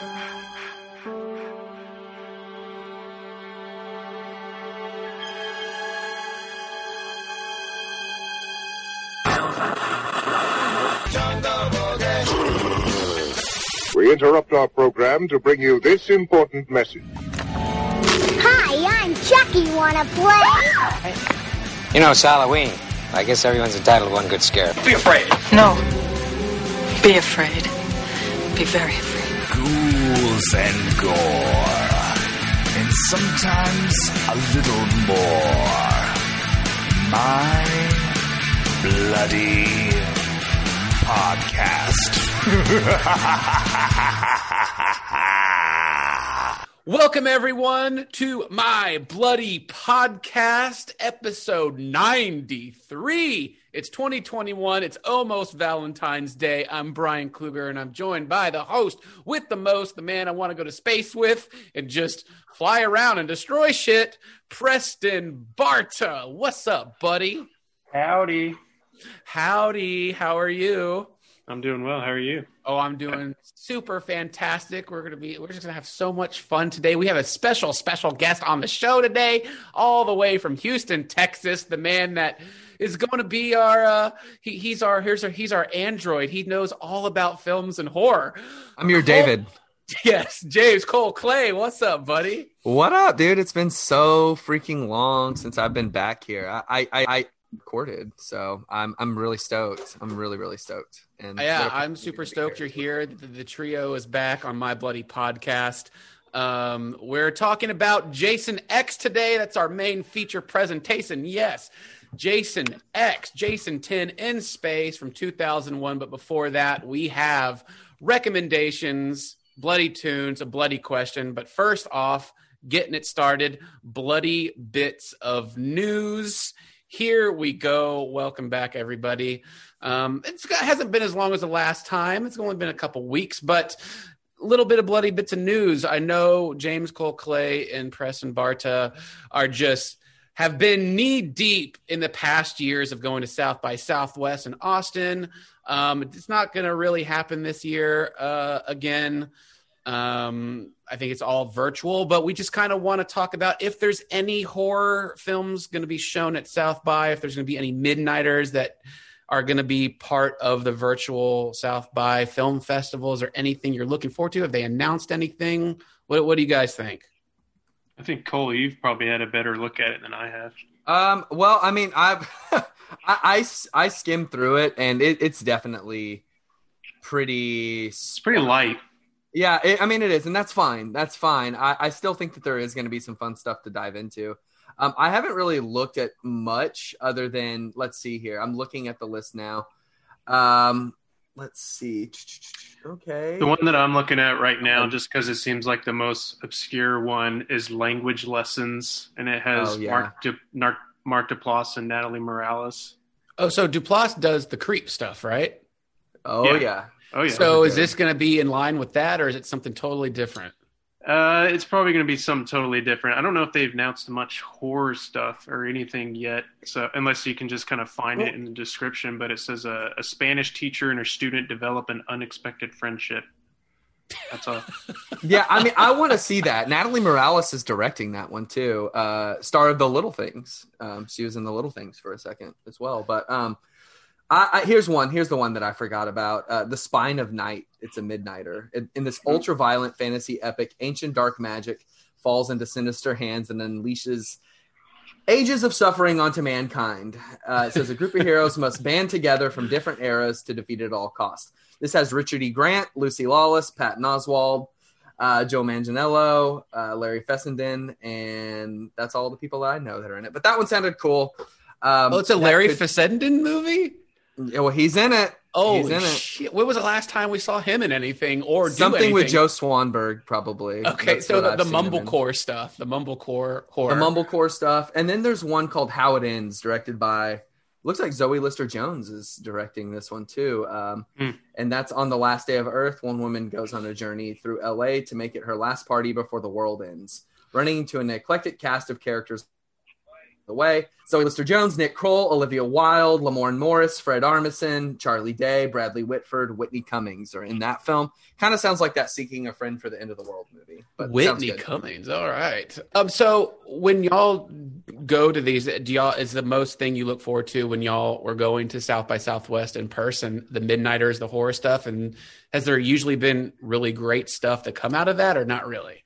We interrupt our program to bring you this important message. Hi, I'm Chucky. Wanna play? You know, it's Halloween. I guess everyone's entitled to one good scare. Be afraid. No. Be afraid. Be very afraid. And gore, and sometimes a little more. My bloody podcast. Welcome, everyone, to my bloody podcast, episode 93. It's 2021. It's almost Valentine's Day. I'm Brian Kluger, and I'm joined by the host with the most, the man I want to go to space with and just fly around and destroy shit, Preston Barta. What's up, buddy? Howdy. Howdy. How are you? I'm doing well. How are you? Oh, I'm doing super fantastic. We're gonna be we're just gonna have so much fun today. We have a special, special guest on the show today, all the way from Houston, Texas, the man that is going to be our uh he, he's our here's our he's our android. He knows all about films and horror. I'm your Cole- David. Yes, James Cole Clay. What's up, buddy? What up, dude? It's been so freaking long since I've been back here. I I, I recorded, so I'm I'm really stoked. I'm really really stoked. And Yeah, I'm super stoked you're here. The, the trio is back on my bloody podcast. Um, we're talking about Jason X today. That's our main feature presentation. Yes, Jason X, Jason 10 in space from 2001. But before that, we have recommendations, bloody tunes, a bloody question. But first off, getting it started, bloody bits of news. Here we go. Welcome back, everybody. Um, it's, it hasn't been as long as the last time. It's only been a couple weeks, but a little bit of bloody bits of news. I know James Cole Clay and Preston Barta are just have been knee deep in the past years of going to South by Southwest in Austin. Um, it's not going to really happen this year uh, again. Um, I think it's all virtual, but we just kind of want to talk about if there's any horror films going to be shown at South by, if there's going to be any midnighters that are going to be part of the virtual South by film festivals or anything you're looking forward to. Have they announced anything? What, what do you guys think? I think Cole, you've probably had a better look at it than I have. Um. Well, I mean, I've I, I I skimmed through it, and it, it's definitely pretty. It's pretty light. Yeah, it, I mean it is, and that's fine. That's fine. I, I still think that there is going to be some fun stuff to dive into. Um, I haven't really looked at much other than let's see here. I'm looking at the list now. Um, let's see. Okay. The one that I'm looking at right now, just because it seems like the most obscure one, is Language Lessons, and it has Oh, yeah. Mark, De, Mark, Mark Duplass and Natalie Morales. Oh, so Duplass does the creep stuff, right? Oh Yeah. yeah. Oh yeah. so is this going to be in line with that, or is it something totally different? Uh, it's probably going to be something totally different. I don't know if they've announced much horror stuff or anything yet. So unless you can just kind of find it in the description, but it says a, a Spanish teacher and her student develop an unexpected friendship. That's all. yeah, I mean, I want to see that. Natalie Morales is directing that one too. Uh, star of The Little Things. Um, she was in The Little Things for a second as well. But um, I, I, here's one. Here's the one that I forgot about. Uh, the Spine of Night. It's a midnighter. In, in this ultra violent fantasy epic, ancient dark magic falls into sinister hands and unleashes ages of suffering onto mankind. Uh, it says a group of heroes must band together from different eras to defeat it at all costs. This has Richard E. Grant, Lucy Lawless, Patton Oswalt, uh, Joe Manganiello, uh, Larry Fessenden, and that's all the people that I know that are in it. But that one sounded cool. Um, Oh, it's a Larry could- Fessenden movie. Yeah, well, he's in it. Oh he's in it. When was the last time we saw him in anything or do Something with? Joe Swanberg, probably. Okay, That's so the, the seen him in. mumblecore stuff, the mumblecore horror. the mumblecore stuff, and then there's one called How It Ends, directed by. Looks like Zoe Lister Jones is directing this one too, um, Hmm. and that's on the last day of Earth. One woman goes on a journey through LA to make it her last party before the world ends, running into an eclectic cast of characters the way. Zoe Lister Jones, Nick Kroll, Olivia Wilde, Lamorne Morris, Fred Armisen, Charlie Day, Bradley Whitford, Whitney Cummings are in that film. Kind of sounds like that Seeking a Friend for the End of the World movie. But Whitney. Cummings. All right. Um. So when y'all go to these, do y'all is the most thing you look forward to when y'all were going to South by Southwest in person? The Midnighters, the horror stuff, and has there usually been really great stuff to come out of that, or not really?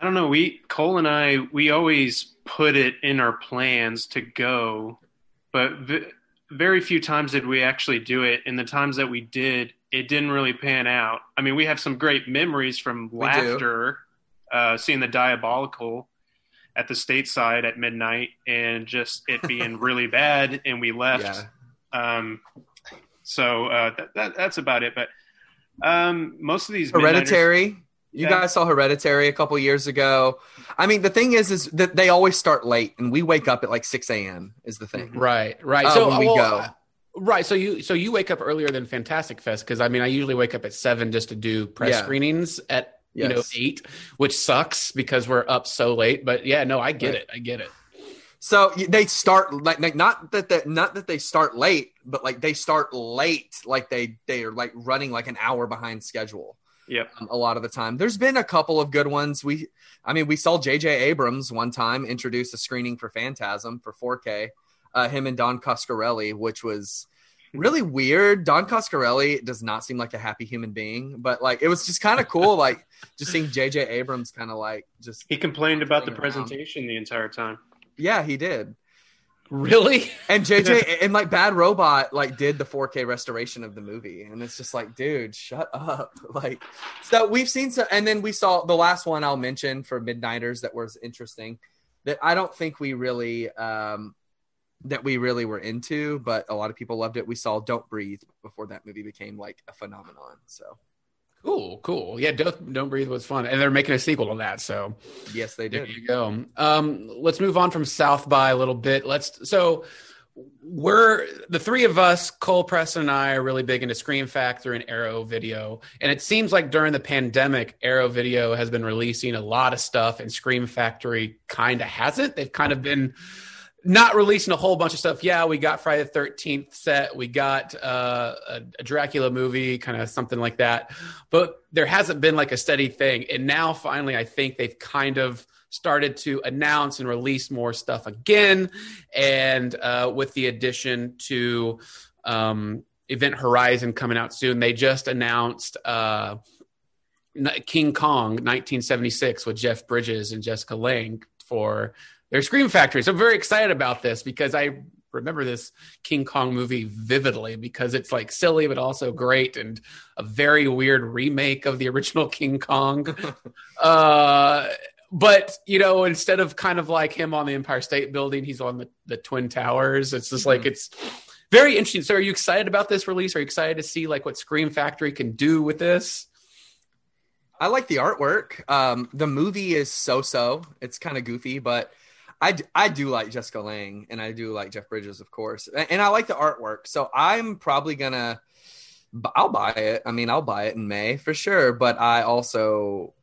I don't know. We Cole and I we always put it in our plans to go, but v- very few times did we actually do it. And the times that we did, it didn't really pan out. I mean, we have some great memories from laughter, uh, seeing the diabolical at the stateside at midnight, and just it being really bad, and we left. Yeah. Um, so uh, that, that that's about it. But um, most of these Hereditary. You Yeah. guys saw Hereditary a couple years ago. I mean, the thing is, is that they always start late, and we wake up at like six a.m. Is the thing. Right. Right. Uh, so when we well, go. Right. So you so you wake up earlier than Fantastic Fest because I mean I usually wake up at seven just to do press Yeah. screenings at you know eight, which sucks because we're up so late. But yeah, no, I get Right. it. I get it. So they start like, like not that that not that they start late, but like they start late, like they they are like running like an hour behind schedule. Yep. um, a lot of the time. There's been a couple of good ones. We, I mean, we saw J.J. Abrams one time introduce a screening for Phantasm for 4K. Uh, him and Don Coscarelli, which was really weird. Don Coscarelli does not seem like a happy human being, but like it was just kind of cool, like just seeing J.J. Abrams kind of like just He complained about the around. presentation the entire time. yeah, he did. Really? And JJ and like Bad Robot like did the 4K restoration of the movie, and it's just like, dude, shut up. Like, so we've seen so, and then we saw the last one I'll mention for Midnighters that was interesting. That I don't think we really um that we really were into, but a lot of people loved it. We saw Don't Breathe before that movie became like a phenomenon. So Cool. Cool. Yeah. Don't Don't Breathe was fun, and they're making a sequel on that. So yes, they do. There you go. Um, let's move on from South by a little bit. Let's so we're the three of us, Cole Preston and I, are really big into Scream Factor and Arrow Video, and it seems like during the pandemic, Arrow Video has been releasing a lot of stuff, and Scream Factory kind of hasn't. They've kind of been not releasing a whole bunch of stuff. Yeah, we got Friday the Thirteenth set, we got uh, a, a Dracula movie, kind of something like that, but there hasn't been like a steady thing. And now, finally, I think they've kind of started to announce and release more stuff again, and uh, with the addition to um, Event Horizon coming out soon, they just announced. Uh, King Kong 1976 with Jeff Bridges and Jessica Lange for their Scream Factory. So I'm very excited about this because I remember this King Kong movie vividly because it's like silly but also great and a very weird remake of the original King Kong. uh, but you know, instead of kind of like him on the Empire State Building, he's on the, the Twin Towers. It's just like it's very interesting. So, are you excited about this release? Are you excited to see like what Scream Factory can do with this? I like the artwork. Um, the movie is so-so. It's kind of goofy, but I, d- I do like Jessica Lange and I do like Jeff Bridges, of course, and, and I like the artwork. So I'm probably gonna, I'll buy it. I mean, I'll buy it in May for sure. But I also,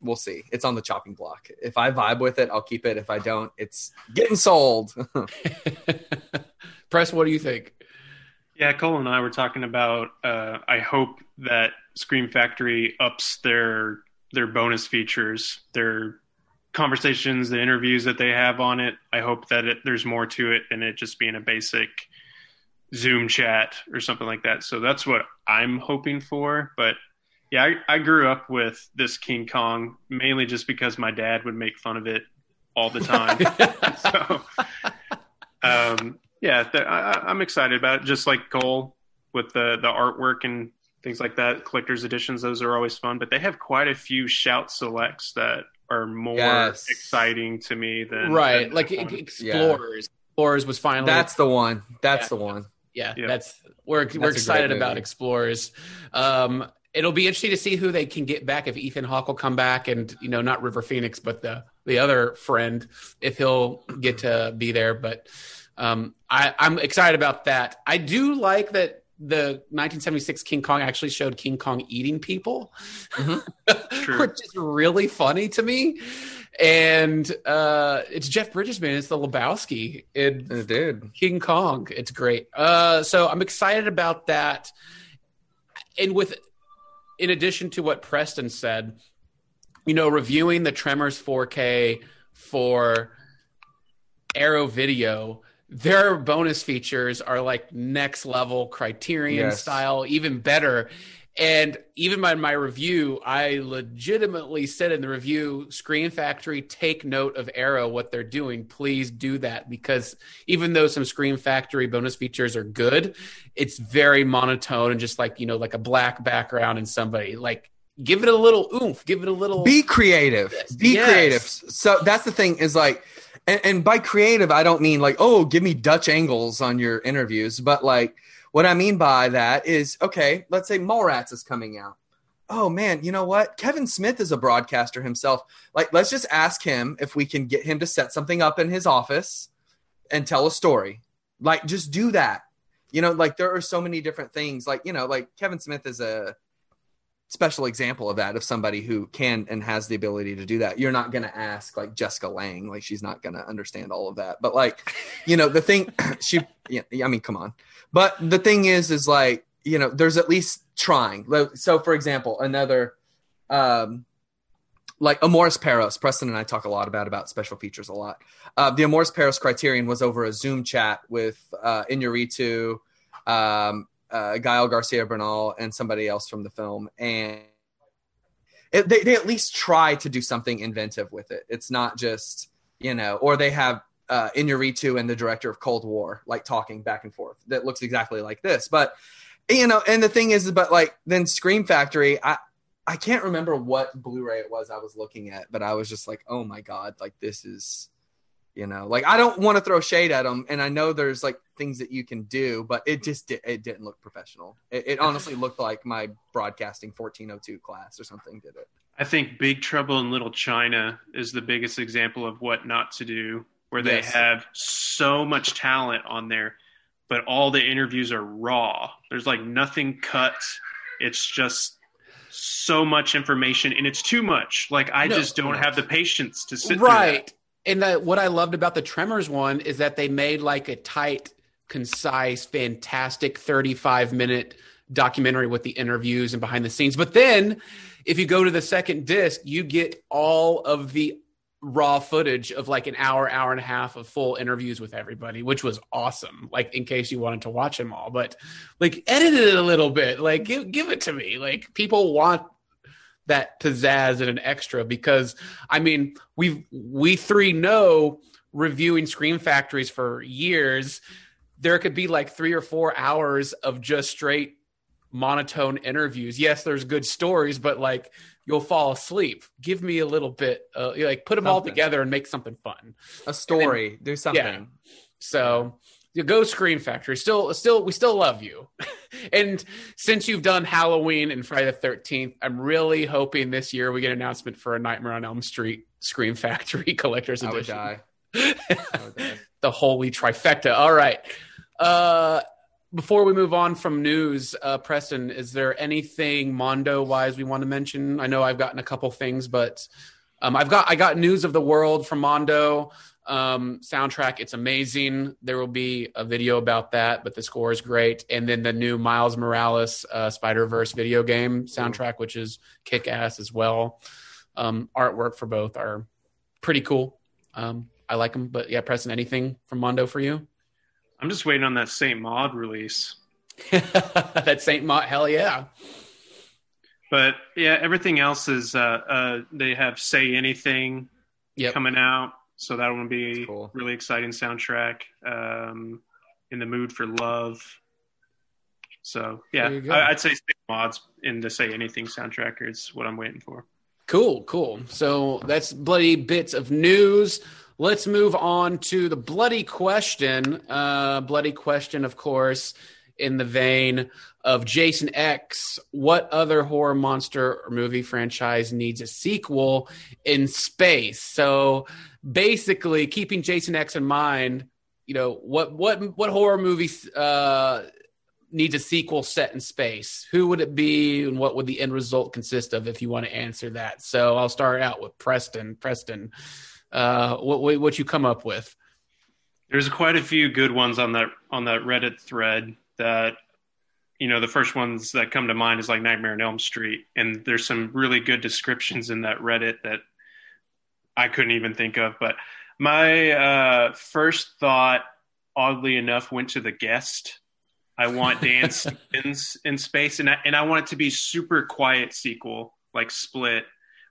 we'll see. It's on the chopping block. If I vibe with it, I'll keep it. If I don't, it's getting sold. Press, what do you think? Yeah, Cole and I were talking about. Uh, I hope that Scream Factory ups their their bonus features, their conversations, the interviews that they have on it. I hope that it, there's more to it than it just being a basic Zoom chat or something like that. So that's what I'm hoping for. But yeah, I, I grew up with this King Kong mainly just because my dad would make fun of it all the time. so, um, yeah, th- I, I'm excited about it. Just like Cole with the the artwork and things like that, collector's editions, those are always fun. But they have quite a few shout selects that are more Yes. exciting to me than right, than like that one. Explorers. Explorers was finally That's the one. That's Yeah. the one. yeah, Yeah. that's we're we're excited about. Explorers. Um, it'll be interesting to see who they can get back if Ethan Hawke will come back, and you know, not River Phoenix, but the the other friend, if he'll get to be there. But um, I, I'm excited about that. I do like that the 1976 King Kong actually showed King Kong eating people, True. which is really funny to me. and uh, it's Jeff Bridges, man. It's the Lebowski. It, It did. King Kong. It's great. Uh, so I'm excited about that. And with, in addition to what Preston said, you know, reviewing the Tremors 4K for Arrow Video, their bonus features are like next level Criterion Yes. style, even better. And even by my review, I legitimately said in the review, Scream Factory, take note of Arrow, what they're doing. Please do that because even though some Scream Factory bonus features are good, it's very monotone and just like, you know, like a black background and somebody like give it a little oomph, give it a little. Be creative. Be Yes. creative. So that's the thing is like, and, and by creative, I don't mean like, oh, give me Dutch angles on your interviews, but like, what I mean by that is, okay, let's say Mallrats is coming out. Oh man, you know what? Kevin Smith is a broadcaster himself. Like, let's just ask him if we can get him to set something up in his office and tell a story. Like, just do that. You know, like there are so many different things. Like, you know, like Kevin Smith is a special example of that of somebody who can and has the ability to do that. You're not going to ask like Jessica Lang, like she's not going to understand all of that. But like, you know, the thing she, yeah, I mean, come on. But the thing is, is like, you know, there's at least trying. So, for example, another, um, like Amores Perros, Preston and I talk a lot about about special features a lot. Uh, the Amores Perros criterion was over a Zoom chat with uh, Inarritu, um, uh, Gael Garcia Bernal, and somebody else from the film, and it, they they at least try to do something inventive with it. It's not just you know, or they have uh, Inarritu and the director of Cold War like talking back and forth that looks exactly like this, but you know, and the thing is, but like then Scream Factory, I I can't remember what Blu-ray it was I was looking at, but I was just like, oh my god, like this is, you know, like I don't want to throw shade at them, and I know there's like things that you can do, but it just di- it didn't look professional. It, it honestly looked like my broadcasting 1402 class or something did it. I think Big Trouble in Little China is the biggest example of what not to do, where they Yes. have so much talent on there, but all the interviews are raw. There's like nothing cut. It's just so much information, and it's too much. Like I No. just don't have the patience to sit right and that, what i loved about the tremors one is that they made like a tight concise fantastic 35 minute documentary with the interviews and behind the scenes. But then if you go to the second disc you get all of the raw footage of like an hour hour and a half of full interviews with everybody which was awesome like in case you wanted to watch them all. But like edit it a little bit. Like give, give it to me. Like people want that pizzazz and an extra because I mean we we three know reviewing Scream Factories for years there could be like 3 or 4 hours of just straight monotone interviews. Yes, there's good stories but like you'll fall asleep. Give me a little bit uh, like put them all together and make something fun. A story, do something. So you go Scream Factory. Still, still, we still love you. and since you've done Halloween and Friday the Thirteenth, I'm really hoping this year we get an announcement for a Nightmare on Elm Street Scream Factory Collector's I Edition. I would die. the holy trifecta. All right. Uh, before we move on from news, uh, Preston, is there anything Mondo wise we want to mention? I know I've gotten a couple things, but um, I've got I got news of the world from Mondo um, soundtrack. It's amazing. There will be a video about that, but the score is great. And then the new Miles Morales uh, Spider Verse video game soundtrack, which is kick ass as well. Um, artwork for both are pretty cool. Um, I like them, but yeah, Preston anything from Mondo for you? I'm just waiting on that Saint Maud release. that Saint Maud, hell yeah. But yeah, everything else is uh, uh, they have Say Anything Yep. coming out, so that will be cool. really exciting soundtrack. Um, in the mood for love. So yeah, There you go. I, I'd say mods in the Say Anything soundtrack is what I'm waiting for. Cool, cool. So that's bloody bits of news. Let's move on to the bloody question. Uh, bloody question, of course, in the vein of Jason X. What other horror monster or movie franchise needs a sequel in space? So basically, keeping Jason X in mind, you know what what what horror movies uh, needs a sequel set in space, who would it be, and what would the end result consist of? If you want to answer that, so I'll start out with Preston. Preston, uh, what what, what you come up with? There's quite a few good ones on that on that Reddit thread that you know the first ones that come to mind is like Nightmare on Elm Street, and there's some really good descriptions in that Reddit that I couldn't even think of. But my uh, first thought, oddly enough, went to the guest. I want Dan Stevens in space, and I, and I want it to be super quiet sequel like Split,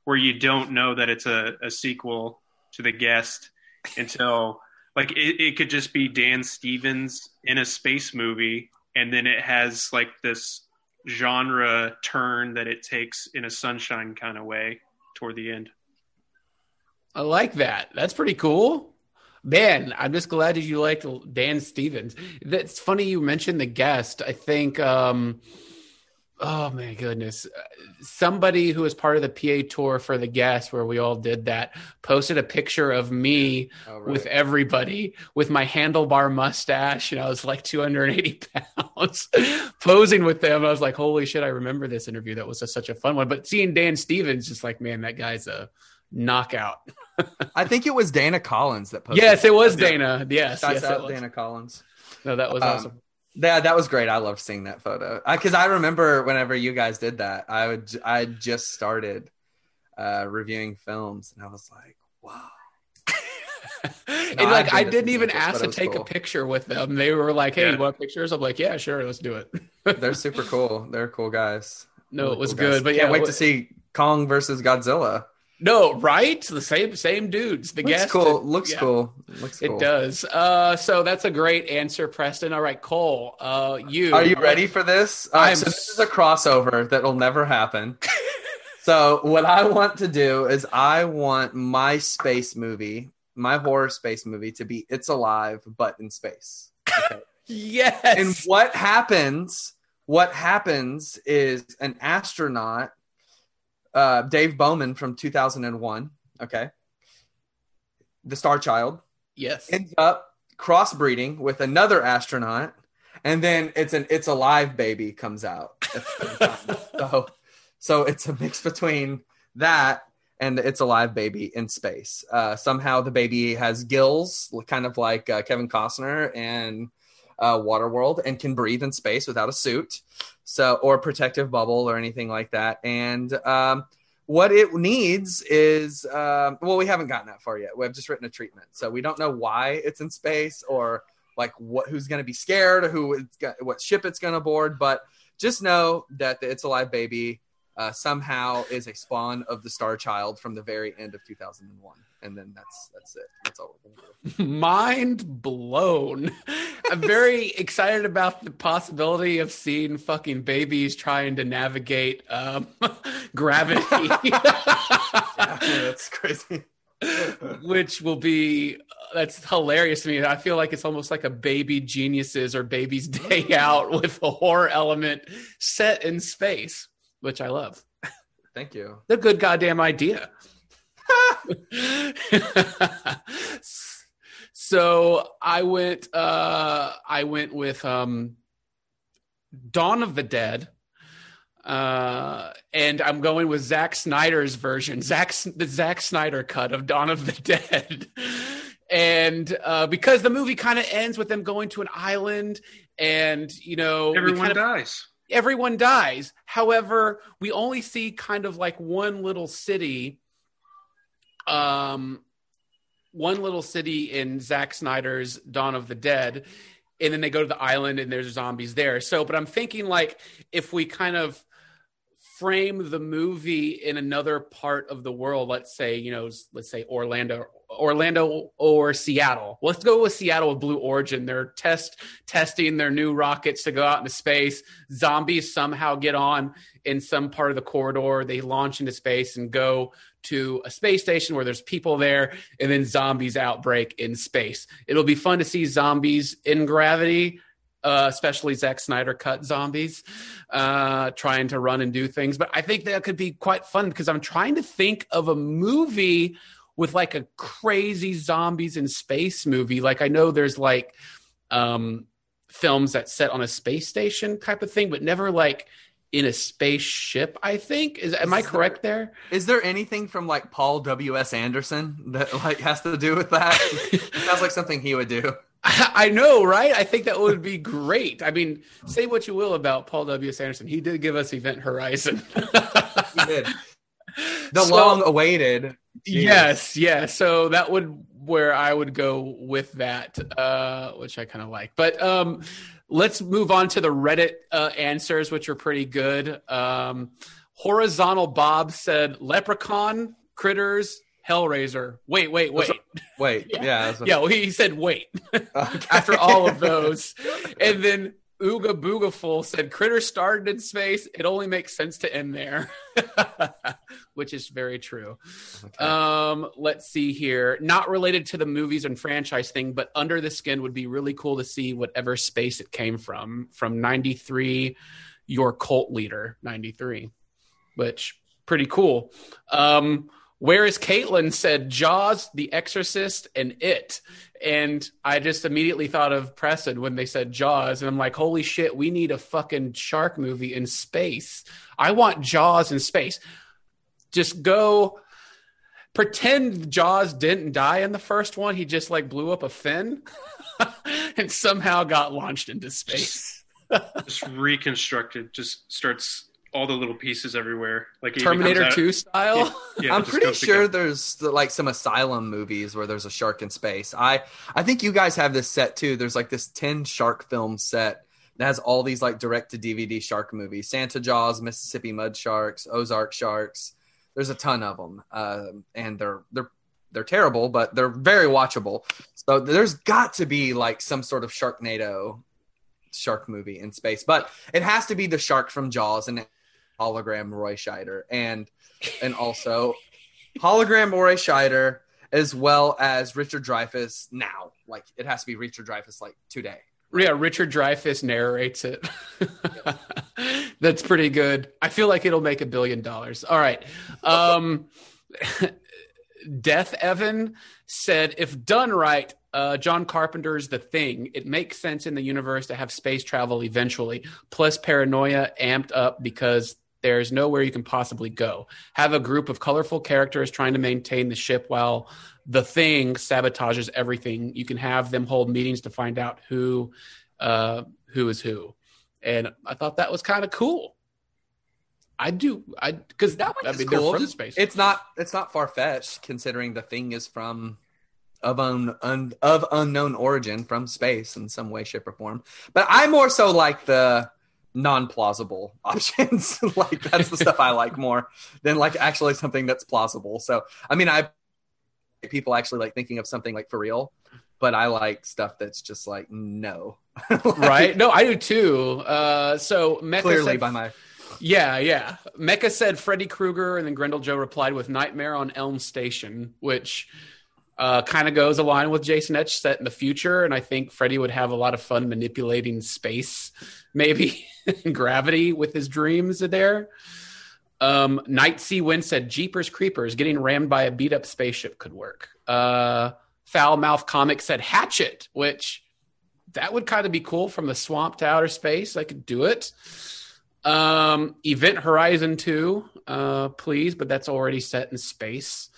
where you don't know that it's a, a sequel to the guest until like it, it could just be Dan Stevens in a space movie, and then it has like this genre turn that it takes in a sunshine kind of way toward the end. I like that. That's pretty cool. Man, I'm just glad that you liked Dan Stevens. That's funny you mentioned the guest. I think um oh my goodness. Somebody who was part of the PA tour for the guest where we all did that posted a picture of me Oh, right. with everybody with my handlebar mustache and I was like 280 pounds posing with them. I was like, holy shit, I remember this interview. That was a, such a fun one. But seeing Dan Stevens, just like, man, that guy's a knockout. I think it was Dana Collins that posted. Yes, it was. Dana. Yes, yes, out was. Dana Collins. No, that was Um, awesome. Yeah, that was great. I loved seeing that photo because I, remember whenever you guys did that, I would I just started uh, reviewing films, and I was like, wow. and like I didn't even pictures, ask to take cool. a picture with them. They were like, "Hey, Yeah. you want pictures?" I'm like, "Yeah, sure, let's do it." They're super cool. They're cool guys. no, Really it was cool guys. good, but can't yeah, wait wh- to see Kong versus Godzilla. No, right? The same same dudes. The Looks guest cool. Looks yeah. cool. Looks cool. It does. Uh, so that's a great answer, Preston. All right, Cole. Uh, you Are you ready for this? Right, so this is a crossover that'll never happen. so what I want to do is I want my space movie, my horror space movie, to be It's Alive but in space. Okay. Yes. and what happens? What happens is an astronaut, uh, Dave Bowman from 2001. Okay, the Star Child yes. ends up crossbreeding with another astronaut, and then it's an it's a live baby comes out. at the same time. so, so it's a mix between that and it's a live baby in space. Uh, somehow the baby has gills, kind of like uh, Kevin Costner and uh, Waterworld, and can breathe in space without a suit, so or protective bubble or anything like that. And um, what it needs is um, well, we haven't gotten that far yet. We've just written a treatment, so we don't know why it's in space or like what who's going to be scared or who it's got, what ship it's going to board. But just know that it's a live baby uh, somehow is a spawn of the Star Child from the very end of 2001, and then that's that's it. That's all we're to do. Mind blown. I'm very excited about the possibility of seeing fucking babies trying to navigate um, gravity. Yeah, that's crazy. which will be that's hilarious to me. I feel like it's almost like a baby geniuses or baby's day out with a horror element set in space, which I love. Thank you. The good goddamn idea. so I went uh I went with um Dawn of the Dead. Uh, and I'm going with Zack Snyder's version, Zack the Zack Snyder cut of Dawn of the Dead. and uh, because the movie kind of ends with them going to an island, and you know, Everyone kind of- dies. Everyone dies. However, we only see kind of like one little city, um, one little city in Zack Snyder's Dawn of the Dead, and then they go to the island and there's zombies there. So, but I'm thinking like if we kind of frame the movie in another part of the world, let's say you know, let's say Orlando. Orlando or Seattle. Let's go with Seattle with Blue Origin. They're test testing their new rockets to go out into space. Zombies somehow get on in some part of the corridor. They launch into space and go to a space station where there's people there, and then zombies outbreak in space. It'll be fun to see zombies in gravity. Uh, especially Zack Snyder cut zombies, uh, trying to run and do things. But I think that could be quite fun because I'm trying to think of a movie with like a crazy zombies in space movie. Like I know there's like um films that set on a space station type of thing, but never like in a spaceship. I think is am I correct there? Is there anything from like Paul W S Anderson that like has to do with that? sounds like something he would do. I know, right? I think that would be great. I mean, say what you will about Paul W. S. Anderson. He did give us Event Horizon. He did. The So- long awaited. yes, yeah. So that would where I would go with that, uh, which I kind of like. But um, let's move on to the Reddit uh, answers, which are pretty good. Um, Horizontal Bob said Leprechaun, Critters, Hellraiser. Wait, wait, wait. Wait, yeah. that's what- Yeah, well, he said wait Okay. after all of those. And then Ooga Boogaful said Critter started in space. It only makes sense to end there, which is very true. Okay. Um, let's see here. Not related to the movies and franchise thing, but Under the Skin would be really cool to see whatever space it came from. From 93, your cult leader, 93, which pretty cool. Um, where is Caitlin said Jaws, The Exorcist, and It. And I just immediately thought of Preston when they said Jaws. And I'm like, holy shit, we need a fucking shark movie in space. I want Jaws in space. Just go pretend Jaws didn't die in the first one. He just like blew up a fin and somehow got launched into space. Just reconstructed. Just starts all the little pieces everywhere. Like Terminator 2 style. Yeah, yeah, I'm pretty sure together. there's the, like some asylum movies where there's a shark in space. I I think you guys have this set too. There's like this 10 shark film set that has all these like direct to DVD shark movies. Santa Jaws, Mississippi Mud Sharks, Ozark Sharks. There's a ton of them. Um and they're they're they're terrible, but they're very watchable. So there's got to be like some sort of Sharknado shark movie in space, but it has to be the shark from Jaws and hologram Roy Scheider and and also hologram Roy Scheider as well as Richard Dreyfuss now. Like it has to be Richard Dreyfuss like today. Yeah, Richard Dreyfuss narrates it. That's pretty good. I feel like it'll make a billion dollars. All right. Um, Death Evan said, if done right, uh, John Carpenter's The Thing, it makes sense in the universe to have space travel eventually, plus paranoia amped up because there's nowhere you can possibly go. Have a group of colorful characters trying to maintain the ship while the thing sabotages everything. You can have them hold meetings to find out who uh, who is who. And I thought that was kind of cool. I do. I because That one I is mean, cool. from space. It's not it's not far fetched considering the thing is from of un, un, of unknown origin from space in some way, shape, or form. But I more so like the non plausible options. like that's the stuff I like more than like actually something that's plausible. So I mean I people actually like thinking of something like for real, but I like stuff that's just like no. Like, right? No, I do too. Uh, so Mecca Clearly said, by my yeah, yeah. Mecca said Freddy Krueger, and then Grendel Joe replied with Nightmare on Elm Station, which uh, kind of goes along with Jason X set in the future. And I think Freddy would have a lot of fun manipulating space, maybe gravity with his dreams there. Um, Night Sea Wind said Jeepers Creepers getting rammed by a beat up spaceship could work. Uh, Foul Mouth Comic said Hatchet, which that would kind of be cool from the swamp to outer space. I could do it. Um, Event Horizon 2, uh, please, but that's already set in space.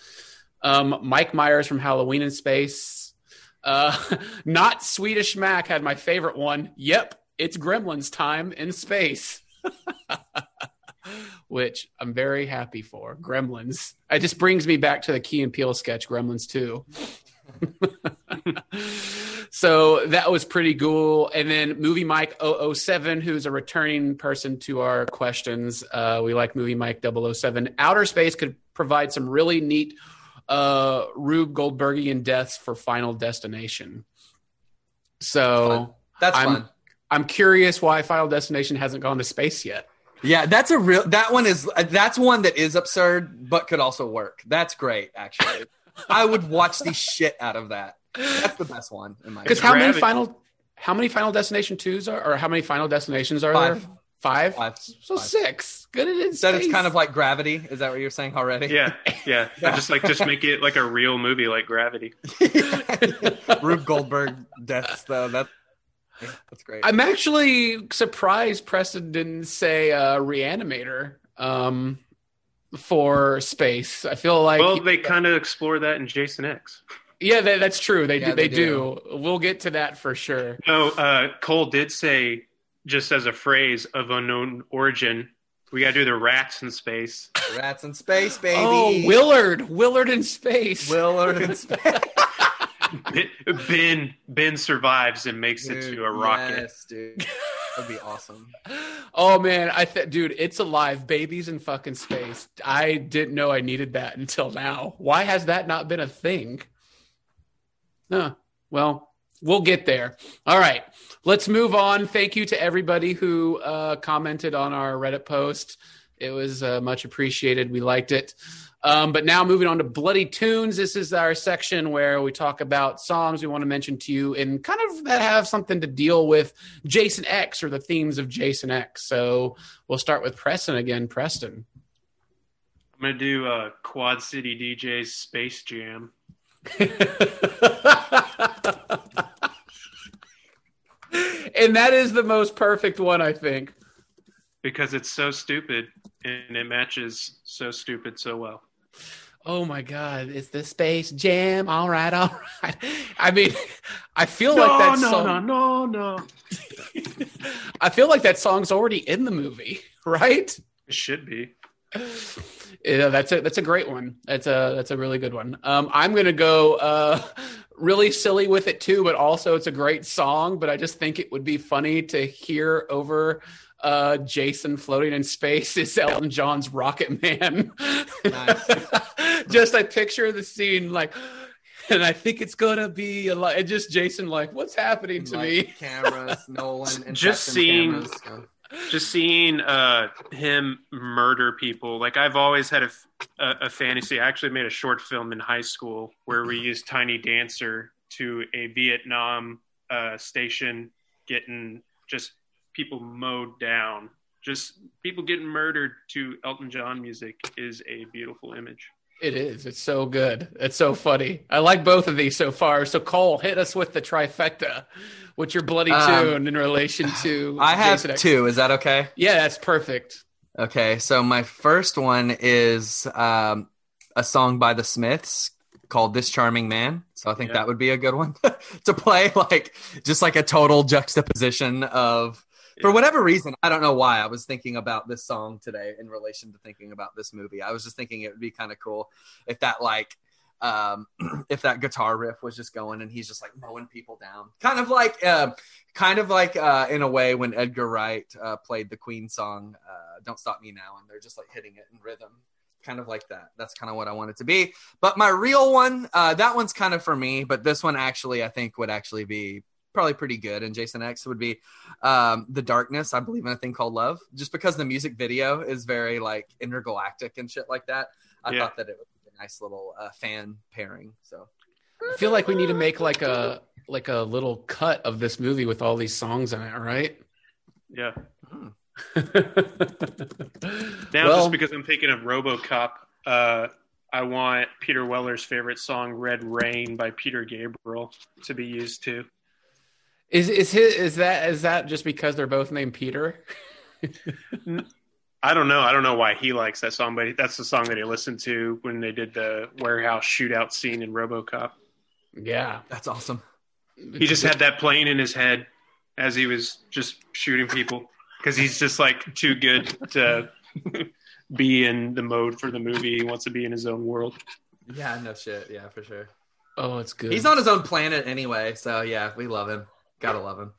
Um, Mike Myers from Halloween in Space. Uh, not Swedish Mac had my favorite one. Yep, it's Gremlins time in space. Which I'm very happy for. Gremlins. It just brings me back to the Key and Peele sketch, Gremlins 2. so that was pretty cool. And then Movie Mike 007, who's a returning person to our questions. Uh, we like Movie Mike 007. Outer Space could provide some really neat uh, Rube Goldbergian deaths for Final Destination. So that's I'm fun. I'm curious why Final Destination hasn't gone to space yet. Yeah, that's a real. That one is. That's one that is absurd, but could also work. That's great, actually. I would watch the shit out of that. That's the best one in my. Because how many final how many Final Destination twos are, or how many Final Destinations are Five. there? Five. Five. So Five. six. Good at it. Said it's kind of like Gravity. Is that what you're saying already? Yeah, yeah. I just like just make it like a real movie, like Gravity. Rube Goldberg deaths though. That That's great. I'm actually surprised Preston didn't say uh, Reanimator um, for space. I feel like well, they kind of explore that in Jason X. yeah, they, that's true. They Yeah, do, they, they do. We'll get to that for sure. No, uh, Cole did say just as a phrase of unknown origin, we got to do the rats in space. Rats in space, oh, baby. Oh, Willard, Willard in space. Willard in space. Ben Ben survives and makes it to a rocket. Yes, dude. That'd be awesome. Oh man, I th- dude, it's alive. Babies in fucking space. I didn't know I needed that until now. Why has that not been a thing? Huh. Well, we'll get there. All right, let's move on. Thank you to everybody who uh, commented on our Reddit post. It was uh, much appreciated. We liked it. Um, but now moving on to Bloody Tunes. This is our section where we talk about songs we want to mention to you and kind of that have something to deal with Jason X or the themes of Jason X. So we'll start with Preston again. Preston. I'm gonna do uh, Quad City DJ's Space Jam. and that is the most perfect one, I think. because it's so stupid and it matches so stupid so well. Oh my God, it's the Space Jam. All right, all right. I mean, I feel No, like that no, song. no, no, no. I feel like that song's already in the movie, right? It should be. Yeah, that's a that's a great one. That's a that's a really good one. Um, I'm gonna go uh, really silly with it too, but also it's a great song. But I just think it would be funny to hear over uh, Jason floating in space is Elton John's Rocket Man. Nice. just I picture the scene like, and I think it's gonna be a lot. And just Jason like, what's happening to Like, me? Cameras, Nolan, and Just seeing- cameras. Yeah. Just seeing uh, him murder people. Like I've always had a fantasy. I actually made a short film in high school where we used Tiny Dancer to a Vietnam uh, station, getting just people mowed down. Just people getting murdered to Elton John music is a beautiful image. It is. It's so good. It's so funny. I like both of these so far. So Cole, hit us with the trifecta. What's your bloody Um, tune in relation to? I have Jason X? two. Is that okay? Yeah, that's perfect. Okay, so my first one is um, a song by the Smiths called "This Charming Man." So I think Yeah. that would be a good one to play, like just like a total juxtaposition of. For whatever reason, I don't know why I was thinking about this song today in relation to thinking about this movie. I was just thinking it would be kind of cool if that like um if that guitar riff was just going and he's just like mowing people down. Kind of like uh, kind of like uh in a way when edgar wright uh played the queen song uh don't stop me now and they're just like hitting it in rhythm. Kind of like that. That's kind of what i want it to be. But my real one uh that one's kind of for me but this one actually i think would actually be probably pretty good and jason x would be um the darkness i believe in a thing called love just because the music video is very like intergalactic and shit like that i Yeah. thought that it would be a nice little uh, fan pairing so I feel like we need to make like a like a little cut of this movie with all these songs in it, right? Yeah. Hmm. Now, Well- just because I'm thinking of RoboCop, uh, I want Peter Weller's favorite song, "Red Rain" by Peter Gabriel, to be used too. Is is his is that is that just because they're both named Peter? I don't know. I don't know why he likes that song, but that's the song that he listened to when they did the warehouse shootout scene in RoboCop. Yeah. that's awesome He just had that playing in his head as he was just shooting people because he's just like too good to be in the mode for the movie. He wants to be in his own world. yeah no shit yeah for sure Oh, it's good. he's on his own planet anyway so yeah we love him gotta love him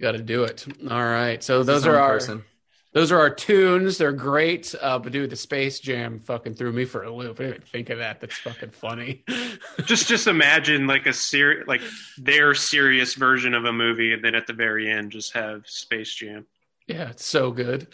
Got to do it. All right. So those his are own our person. those are our tunes. They're great. Uh, but dude, the Space Jam fucking threw me for a loop. I didn't think of that. That's fucking funny. just just imagine like a ser- like their serious version of a movie and then at the very end just have space jam Yeah, it's so good.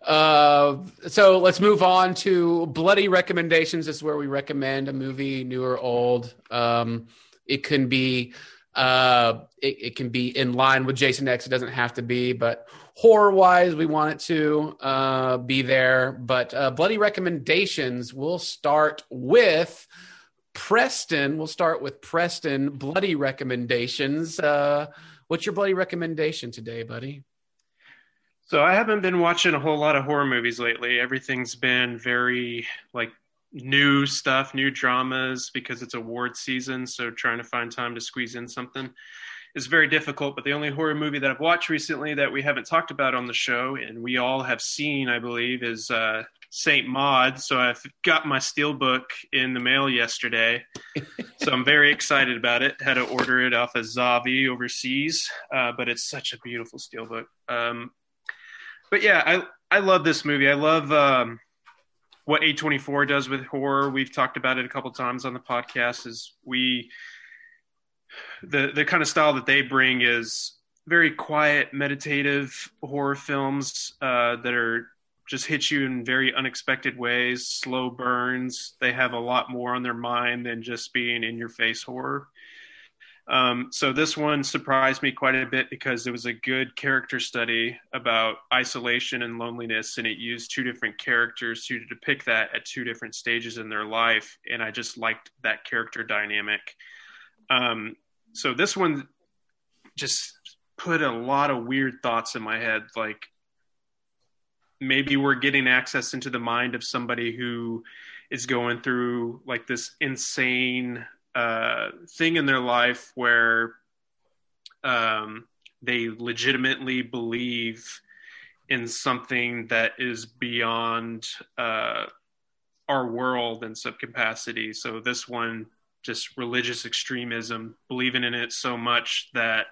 Uh, so let's move on to bloody recommendations. This is where we recommend a movie, new or old. Um, it can be uh, it, it can be in line with Jason X. It doesn't have to be, but horror wise, we want it to uh, be there. But uh, bloody recommendations. We'll start with. Preston, we'll start with Preston. Bloody recommendations. Uh, What's your bloody recommendation today, buddy? So I haven't been watching a whole lot of horror movies lately. Everything's been very like new stuff, new dramas because it's award season. So trying to find time to squeeze in something is very difficult. But the only horror movie that I've watched recently that we haven't talked about on the show and we all have seen, I believe, is uh, Saint Maud. So I've got my steelbook in the mail yesterday. so I'm very excited about it. Had to order it off of Zavvi overseas, uh, but it's such a beautiful steelbook. Um, but yeah, I I love this movie. I love um, what A24 does with horror. We've talked about it a couple times on the podcast. Is we the the kind of style that they bring is very quiet, meditative horror films uh, that are just hit you in very unexpected ways, slow burns. They have a lot more on their mind than just being in your face horror. Um, so this one surprised me quite a bit because it was a good character study about isolation and loneliness, and it used two different characters to depict that at two different stages in their life, and I just liked that character dynamic. Um, so this one just put a lot of weird thoughts in my head, like maybe we're getting access into the mind of somebody who is going through like this insane uh, thing in their life where um, they legitimately believe in something that is beyond uh, our world in some capacity. So this one, just religious extremism, believing in it so much that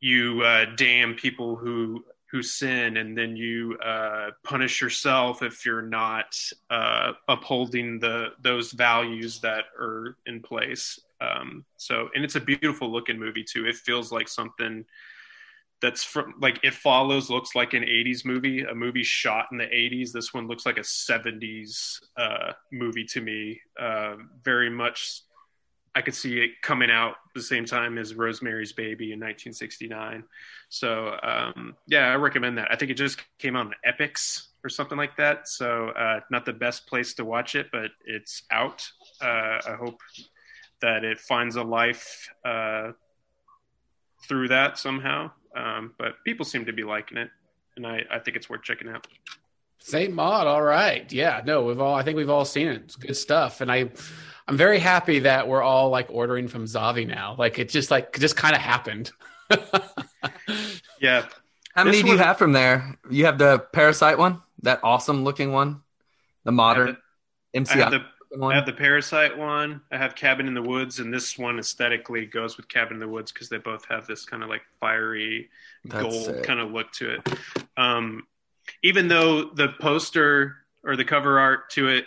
you uh, damn people who who sin and then you uh, punish yourself if you're not uh, upholding the those values that are in place. Um, so and it's a beautiful looking movie too. It feels like something that's from like it follows looks like an 80s movie a movie shot in the 80s this one looks like a 70s uh, movie to me. Uh, very much I could see it coming out the same time as Rosemary's Baby in 1969. So um, yeah, I recommend that. I think it just came out on Epix or something like that. So uh, not the best place to watch it, but it's out. Uh, I hope that it finds a life uh, through that somehow. Um, but people seem to be liking it, and I, I think it's worth checking out. Saint Maud, all right, yeah, no, we've all I think we've all seen it. It's good stuff, and I I'm very happy that we're all like ordering from Zavvi now. Like it just like just kind of happened. yeah. How many This do you have from there? You have the Parasite one, that awesome looking one, the modern I MCI have the one. I have the Parasite one. I have Cabin in the Woods, and this one aesthetically goes with Cabin in the Woods because they both have this kind of like fiery That's gold kind of look to it. Um, even though the poster or the cover art to it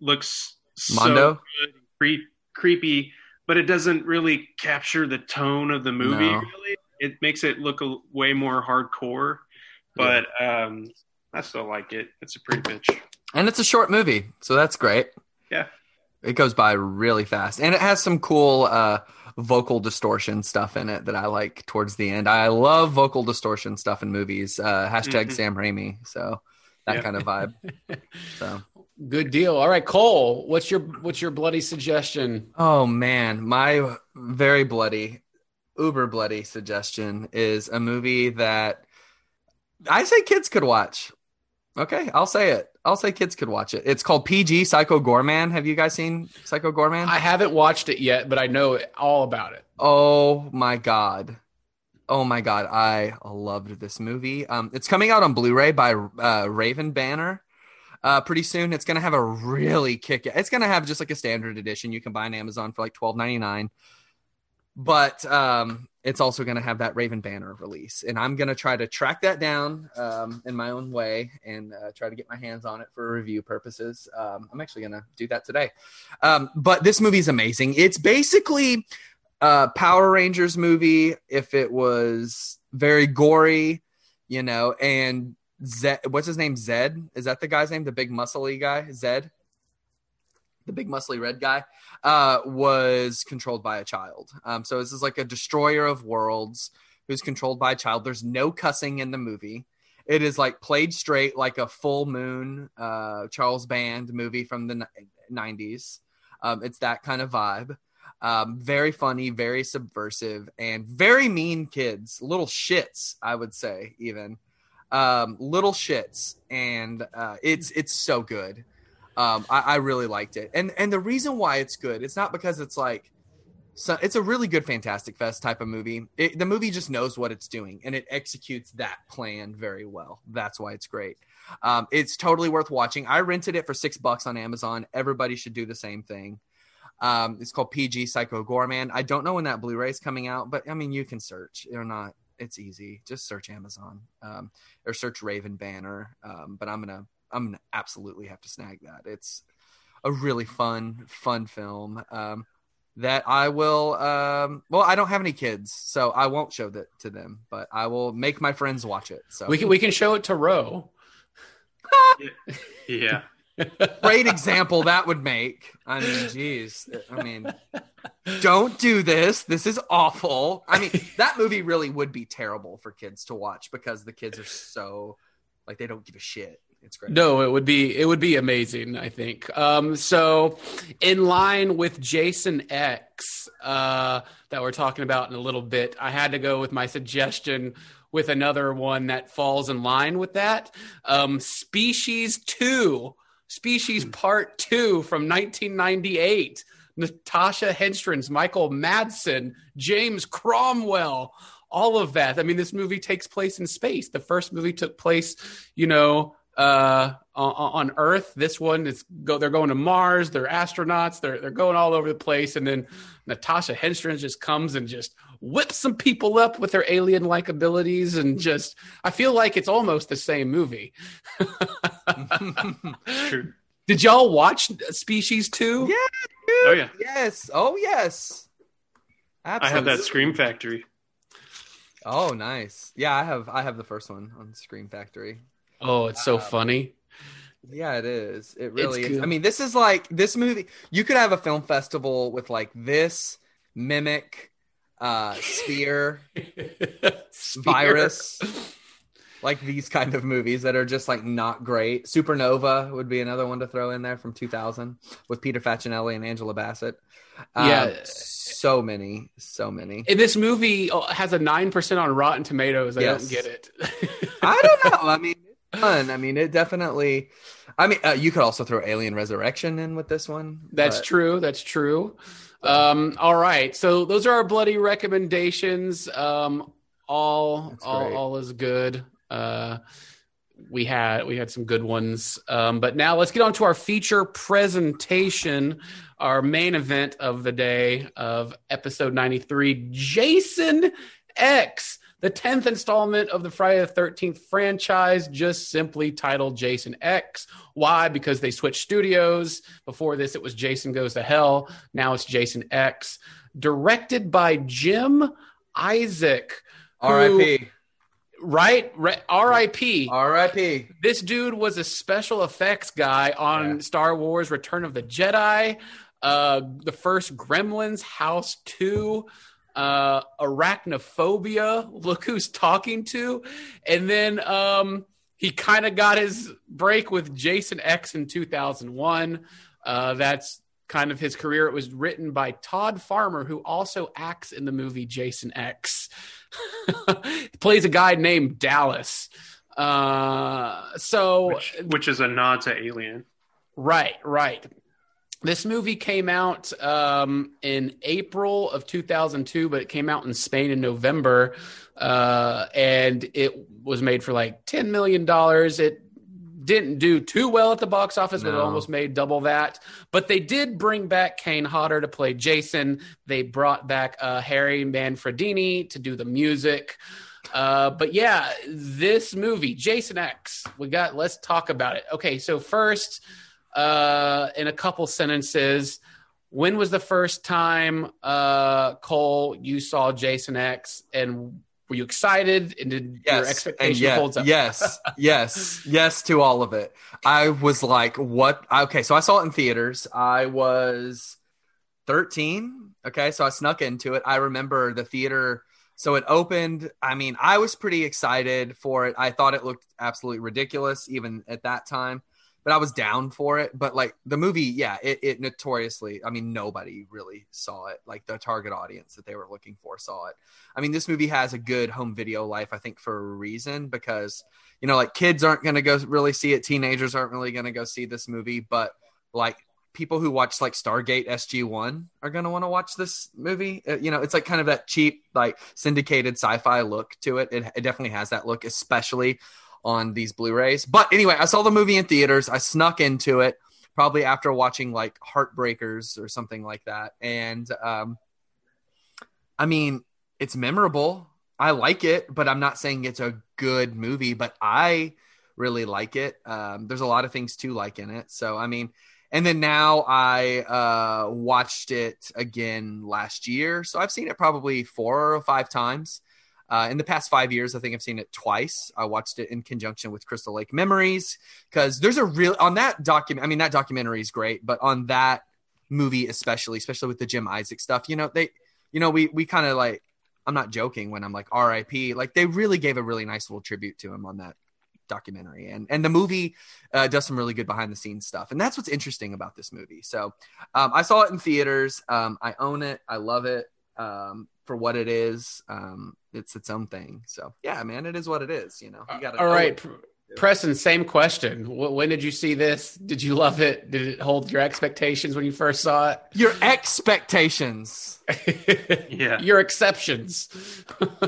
looks Mondo? so good, cre- creepy, but it doesn't really capture the tone of the movie. No. Really, it makes it look a, way more hardcore. But um, I still like it. It's a pretty bitch. and it's a short movie, so that's great. Yeah. It goes by really fast, and it has some cool uh, vocal distortion stuff in it that I like towards the end. I love vocal distortion stuff in movies. Uh, hashtag Mhm. Sam Raimi. So that Yeah. kind of vibe. So. Good deal. All right, Cole, what's your what's your bloody suggestion? Oh man, my very bloody, uber bloody suggestion is a movie that I say kids could watch. Okay, I'll say it. I'll say kids could watch it. It's called PG Psycho Goreman. Have you guys seen Psycho Goreman? I haven't watched it yet, but I know all about it. Oh my god. Oh my god, I loved this movie. Um, it's coming out on Blu-ray by uh, Raven Banner. Uh, pretty soon, it's gonna have a really kick. It's gonna have just like a standard edition you can buy on Amazon for like twelve ninety nine. But um, it's also gonna have that Raven Banner release, and I'm gonna try to track that down um, in my own way and uh, try to get my hands on it for review purposes. Um, I'm actually gonna do that today. Um, but this movie is amazing. It's basically uh Power Rangers movie if it was very gory, you know, and Zed what's his name? Zed? Is that the guy's name? The big muscly guy? Zed? The big muscly red guy uh was controlled by a child. Um so this is like a destroyer of worlds who's controlled by a child. There's no cussing in the movie. It is like played straight like a full moon uh Charles Band movie from the ni- 90s. Um it's that kind of vibe. Um, very funny, very subversive, and very mean kids, little shits, I would say, even um, little shits, and uh, it's it's so good. Um, I, I really liked it, and and the reason why it's good, it's not because it's like so it's a really good Fantastic Fest type of movie. It, the movie just knows what it's doing and it executes that plan very well. That's why it's great. Um, it's totally worth watching. I rented it for six bucks on Amazon. Everybody should do the same thing. Um, it's called PG Psycho Goreman. I don't know when that Blu-ray is coming out, but I mean, you can search. You're not. It's easy. Just search Amazon um, or search Raven Banner. Um, but I'm gonna, I'm gonna absolutely have to snag that. It's a really fun, fun film. Um, that I will. Um, well, I don't have any kids, so I won't show that to them, but I will make my friends watch it. So We can we can show it to Roe. Yeah. great example that would make. I mean, geez, I mean, don't do this. This is awful. I mean, that movie really would be terrible for kids to watch because the kids are so like they don't give a shit. It's great. No, it would be it would be amazing. I think. Um, so, in line with Jason X uh, that we're talking about in a little bit, I had to go with my suggestion with another one that falls in line with that. Um, Species Two, Species Part Two from 1998. Natasha Henstridge, Michael Madsen, James Cromwell, all of that. I mean, this movie takes place in space. The first movie took place, you know, uh, on, on Earth. This one is go. They're going to Mars. They're astronauts. They're they're going all over the place. And then Natasha Henstridge just comes and just whips some people up with her alien like abilities, and just I feel like it's almost the same movie. True. Did y'all watch Species Two? Yeah. Oh yeah. Yes. Oh yes. I have that Scream Factory. Oh, nice. Yeah, I have. I have the first one on Scream Factory. Oh, it's so um, funny. Yeah, it is. It really is. good. I mean, this is like this movie. You could have a film festival with like this, Mimic, uh, Sphere, Virus, like these kind of movies that are just like not great. Supernova would be another one to throw in there from 2000 with Peter Facinelli and Angela Bassett. Um, Yeah. so many, so many. And this movie uh, has a nine percent on Rotten Tomatoes. I Yes. don't get it. I don't know. I mean, fun. I mean, it definitely. I mean, uh, you could also throw Alien Resurrection in with this one. That's but- true. That's true. Um, all right. So those are our bloody recommendations. Um, all all, all is good. Uh, we had we had some good ones. Um, but now let's get on to our feature presentation, our main event of the day of episode 93, Jason X, the 10th installment of the Friday the 13th franchise, just simply titled Jason X. Why? Because they switched studios. Before this, it was Jason Goes to Hell. Now it's Jason X. Directed by Jim Isaac. R.I.P. Right? R.I.P. R.I.P. This dude was a special effects guy on Yeah. Star Wars Return of the Jedi, uh, the first Gremlins, House 2, uh, Arachnophobia, Look Who's Talking Too. And then um, he kind of got his break with Jason X in 2001. Uh, that's kind of his career. It was written by Todd Farmer, who also acts in the movie Jason X. Plays a guy named Dallas. Uh, so Which, which is a nod to Alien. right, right. This movie came out um, in April of 2002, but it came out in Spain in November, uh, and it was made for like 10 million dollars. It didn't do too well at the box office, but it almost made double that. But they did bring back Kane Hodder to play Jason. They brought back uh, Harry Manfredini to do the music. Uh, but yeah, this movie, Jason X, we got. Let's talk about it. Okay, so first, uh, in a couple sentences, when was the first time, uh, Cole, you saw Jason X, and were you excited? And did your Yes. expectation and yeah, holds up? yes, yes, yes to all of it. I was like, what? Okay, so I saw it in theaters. I was 13. Okay, so I snuck into it. I remember the theater. So it opened. I mean, I was pretty excited for it. I thought it looked absolutely ridiculous even at that time. But I was down for it. But like the movie, yeah, it, it notoriously, I mean, nobody really saw it. Like the target audience that they were looking for saw it. I mean, this movie has a good home video life, I think, for a reason because you know, like kids aren't going to go really see it, teenagers aren't really going to go see this movie, but like people who watch like Stargate SG1 are going to want to watch this movie. Uh, you know, it's like kind of that cheap, like syndicated sci-fi look to it. It, it definitely has that look, especially on these Blu-rays. But anyway, I saw the movie in theaters. I snuck into it probably after watching like Heartbreakers or something like that. And um, I mean, it's memorable. I like it, but I'm not saying it's a good movie. But I really like it. Um, there's a lot of things to like in it. So I mean, and then now I uh, watched it again last year. So I've seen it probably four or five times. Uh, in the past five years, I think I've seen it twice. I watched it in conjunction with Crystal Lake Memories because there's a real on that document. I mean, that documentary is great, but on that movie especially, especially with the Jim Isaac stuff, you know, they, you know, we we kind of like. I'm not joking when I'm like R.I.P. Like they really gave a really nice little tribute to him on that documentary and and the movie uh, does some really good behind the scenes stuff and that's what's interesting about this movie so um, i saw it in theaters um, i own it i love it um, for what it is um, it's its own thing so yeah man it is what it is you know you gotta all right it. Preston, same question. When did you see this? Did you love it? Did it hold your expectations when you first saw it? Your expectations. yeah. Your exceptions.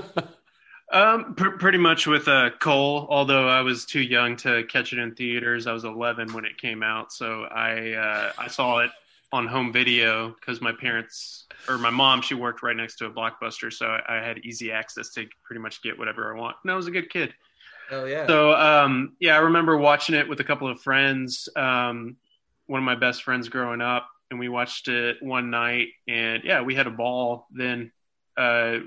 Um, pr- pretty much with uh, Cole. Although I was too young to catch it in theaters, I was 11 when it came out, so I uh, I saw it on home video because my parents or my mom she worked right next to a blockbuster, so I, I had easy access to pretty much get whatever I want. And I was a good kid. Oh yeah. So um, yeah, I remember watching it with a couple of friends. Um, one of my best friends growing up, and we watched it one night, and yeah, we had a ball. Then uh,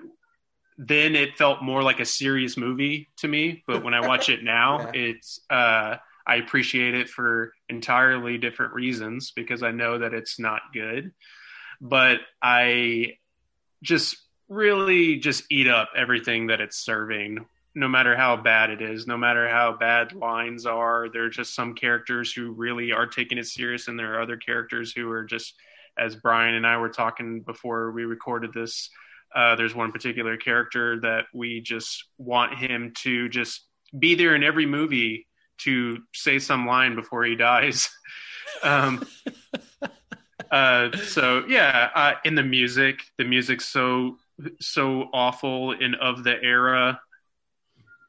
then it felt more like a serious movie to me. But when I watch it now, yeah. it's uh, I appreciate it for entirely different reasons because I know that it's not good. But I just really just eat up everything that it's serving, no matter how bad it is, no matter how bad lines are. There are just some characters who really are taking it serious, and there are other characters who are just, as Brian and I were talking before we recorded this uh, there's one particular character that we just want him to just be there in every movie to say some line before he dies. um, uh, so yeah, uh, in the music, the music's so so awful and of the era,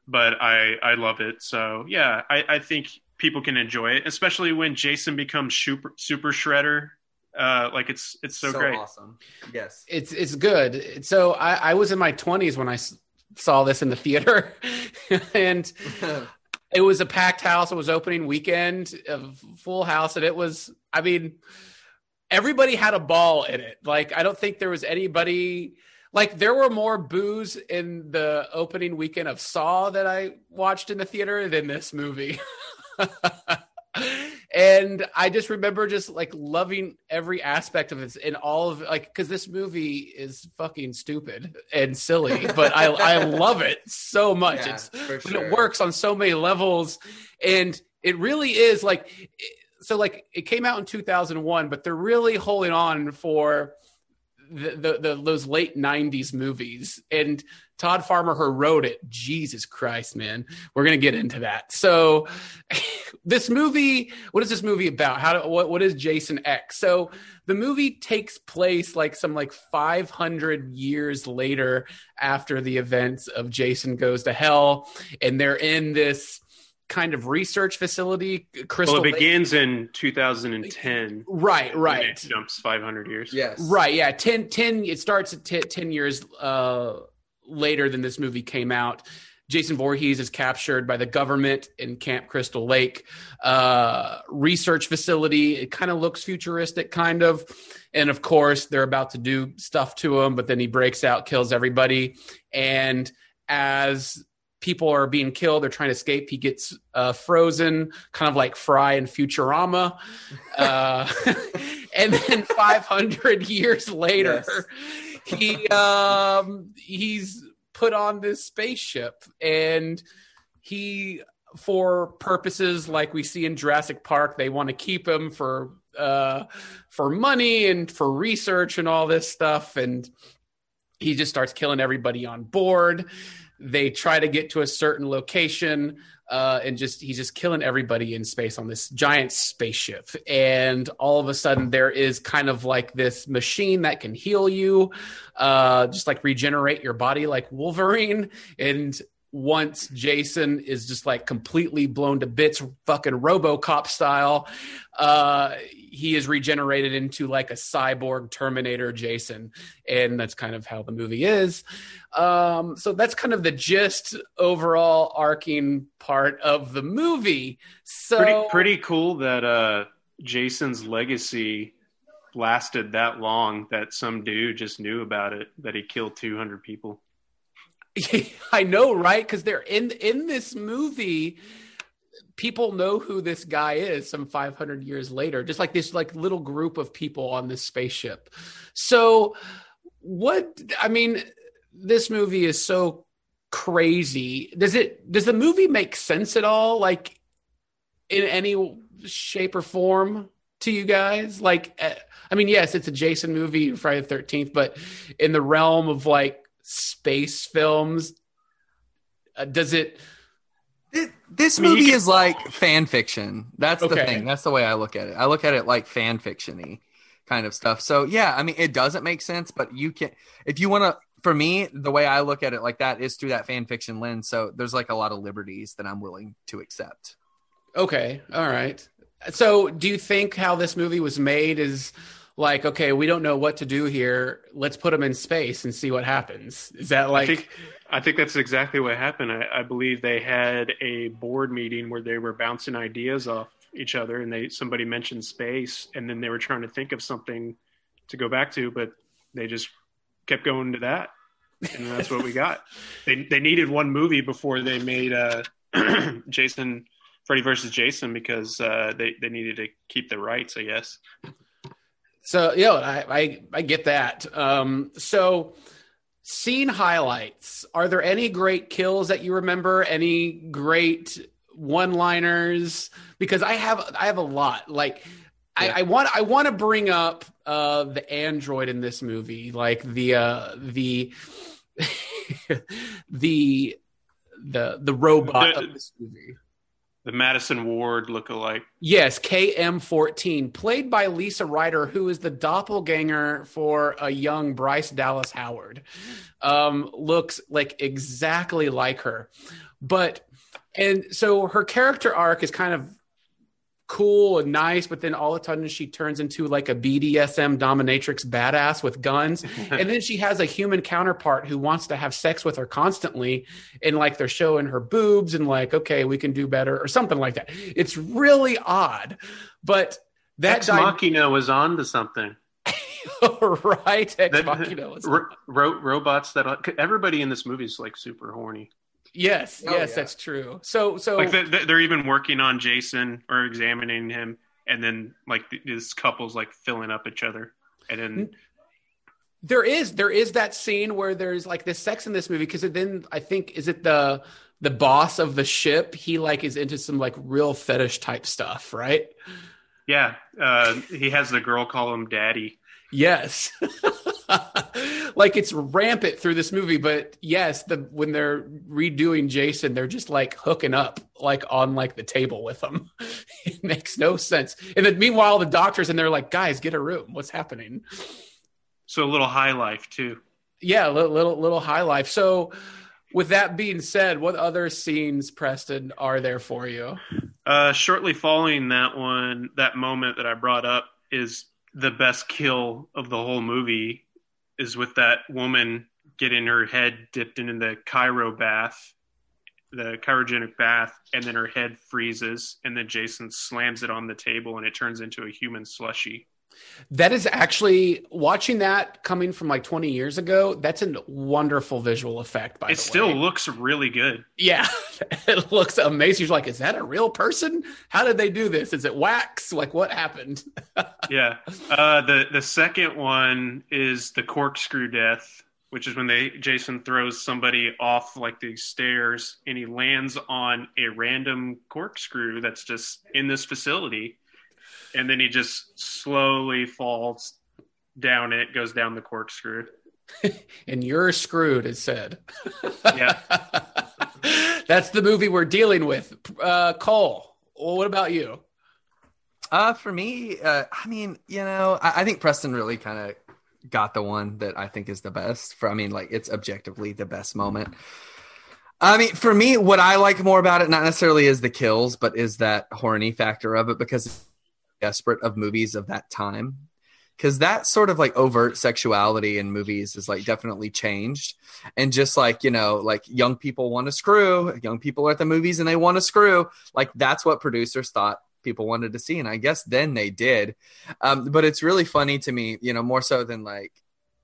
but I I love it. So yeah, I, I think people can enjoy it, especially when Jason becomes super super shredder uh, like it's it's so, so great. Awesome. Yes. It's it's good. So I, I was in my twenties when I s- saw this in the theater, and it was a packed house. It was opening weekend, a full house, and it was. I mean, everybody had a ball in it. Like I don't think there was anybody. Like there were more boos in the opening weekend of Saw that I watched in the theater than this movie. and I just remember just like loving every aspect of this and all of like because this movie is fucking stupid and silly, but I I love it so much. Yeah, it's sure. it works on so many levels, and it really is like so like it came out in 2001, but they're really holding on for the, the, the, those late 90s movies. And todd farmer who wrote it jesus christ man we're gonna get into that. So this movie what is this movie about? How do, what, what is jason x? So the movie takes place like some like 500 years later after the events of jason goes to hell. And they're in this kind of research facility crystal well, it Lake- begins in 2010. right and right it jumps 500 years. Yes. Right. Yeah. 10, 10 it starts at 10, 10 years uh, later than this movie came out. Jason Voorhees is captured by the government in Camp Crystal Lake uh, research facility. It kind of looks futuristic, kind of. And of course, they're about to do stuff to him, but then he breaks out, kills everybody. And as people are being killed, they're trying to escape, he gets uh, frozen, kind of like Fry in Futurama. Uh, and then 500 years later, he um, he's put on this spaceship and he for purposes like we see in Jurassic Park. They want to keep him for uh, for money and for research and all this stuff. And he just starts killing everybody on board. They try to get to a certain location. Uh, and just he's just killing everybody in space on this giant spaceship. And all of a sudden, there is kind of like this machine that can heal you, uh, just like regenerate your body, like Wolverine. And once Jason is just like completely blown to bits, fucking Robocop style, uh, he is regenerated into like a cyborg Terminator Jason, and that's kind of how the movie is. Um, so that's kind of the gist, overall arcing part of the movie. So Pretty pretty cool that uh, Jason's legacy lasted that long. That some dude just knew about it. That he killed 200 people. I know, right? Because they're in in this movie. People know who this guy is some 500 years later, just like this like little group of people on this spaceship. So, what I mean, this movie is so crazy. Does it? Does the movie make sense at all? Like in any shape or form to you guys? Like, eh, I mean, yes, it's a Jason movie, Friday the Thirteenth, but in the realm of like space films, uh, does it? It- this I mean, movie can- is like fan fiction. That's the thing. That's the way I look at it. I look at it like fan fictiony kind of stuff. So yeah, I mean, it doesn't make sense, but you can if you want to. For me, the way I look at it like that is through that fan fiction lens. So there's like a lot of liberties that I'm willing to accept. Okay, all right. So, do you think how this movie was made is like, okay, we don't know what to do here. Let's put them in space and see what happens. Is that like? I think I think that's exactly what happened. I, I believe they had a board meeting where they were bouncing ideas off each other, and they somebody mentioned space, and then they were trying to think of something to go back to, but they just kept going to that, and that's what we got. They they needed one movie before they made uh, Jason Freddy versus Jason because uh, they they needed to keep the rights, I guess. So, yeah, I, I I get that. Um, so, scene highlights. Are there any great kills that you remember? Any great one-liners? Because I have I have a lot. Like, I, I want I want to bring up uh, the android in this movie, like the uh, the the the the robot The- of this movie. The Madison Ward lookalike. Yes, KM14, played by Lisa Ryder, who is the doppelganger for a young Bryce Dallas Howard. Um, looks like exactly like her. But, and so her character arc is kind of cool and nice, but then all of a sudden she turns into like a BDSM dominatrix badass with guns. and then she has a human counterpart who wants to have sex with her constantly. And like they're showing her boobs and like, okay, we can do better or something like that. It's really odd. But that Ex Machina was on to something. right? Ex Machina was- ro- ro- robots that uh, everybody in this movie is like super horny. Yes, Oh, yes, yeah. that's true. So, so Like they- they- they're even working on Jason or examining him, and then like th- this couple's like filling up each other, and then There is there is that scene where there's like this sex in this movie because then I think is it the the boss of the ship he like is into some like real fetish type stuff right yeah, uh, he has the girl call him daddy. yes like it's rampant through this movie but yes the when they're redoing Jason they're just like hooking up like on like the table with them. it makes no sense and then meanwhile the doctors and they're like guys get a room what's happening So a little high life too. yeah little little, little high life so with that being said what other scenes preston are there for you Uh, shortly following that one, that moment that I brought up is the best kill of the whole movie. Is with that woman getting her head dipped into the cryo bath, the cryogenic bath, and then her head freezes, and then Jason slams it on the table, and it turns into a human slushy. That is actually watching that coming from like 20 years ago that's a wonderful visual effect by it still way. looks really good. yeah. It looks amazing. You're like is that a real person? How did they do this? Is it wax? Like what happened? Yeah. Uh, the the second one is the corkscrew death which is when they Jason throws somebody off like these stairs and he lands on a random corkscrew that's just in this facility, and then he just slowly falls down it, goes down the corkscrew. and you're screwed, it said. Yeah. That's the movie we're dealing with. Uh, Cole, well, what about you? Uh, for me, uh, I mean, you know, I, I think Preston really kind of got the one that I think is the best. For I mean, like it's objectively the best moment. I mean, for me, what I like more about it, not necessarily is the kills, but is that horny factor of it because it's desperate of movies of that time. Because that sort of like overt sexuality in movies is like definitely changed. And just like, you know, like young people want to screw, young people are at the movies and they want to screw. Like that's what producers thought people wanted to see. And I guess then they did. Um, but it's really funny to me, you know, more so than like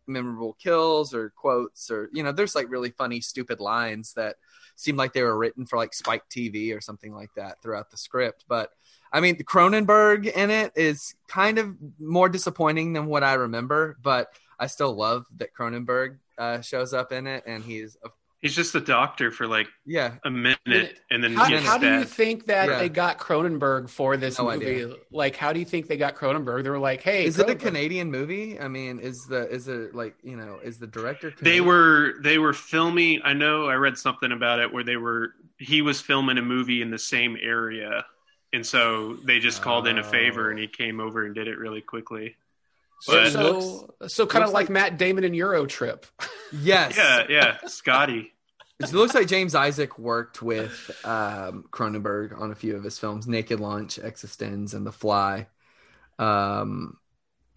memorable kills or quotes or, you know, there's like really funny, stupid lines that seem like they were written for like Spike TV or something like that throughout the script. But I mean, Cronenberg in it is kind of more disappointing than what I remember, but I still love that Cronenberg uh, shows up in it, and he's a He's just the doctor for like yeah a minute, and then How, gets how do you think that Yeah. they got Cronenberg for this No movie? idea. Like, how do you think they got Cronenberg? They were like, "Hey, Is it a Canadian movie? I mean, is the is it like you know is the director? They were they were filming. I know I read something about it where they were. He was filming a movie in the same area, and so they just called in a favor, and he came over and did it really quickly. So, But- so, so kind of like, like- Matt Damon in Euro Trip. Yes. Yeah, yeah, Scotty. It looks like James Isaac worked with um, Cronenberg on a few of his films, Naked Lunch, Existenz, and The Fly. Um,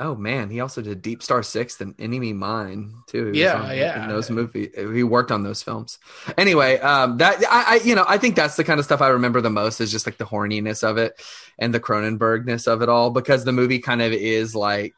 oh man, he also did Deep Star Six and Enemy Mine too. He Yeah, on- yeah. In those movies, he worked on those films. Anyway, um, that I, I, you know, I think that's the kind of stuff I remember the most is just like the horniness of it and the Cronenbergness of it all because the movie kind of is like,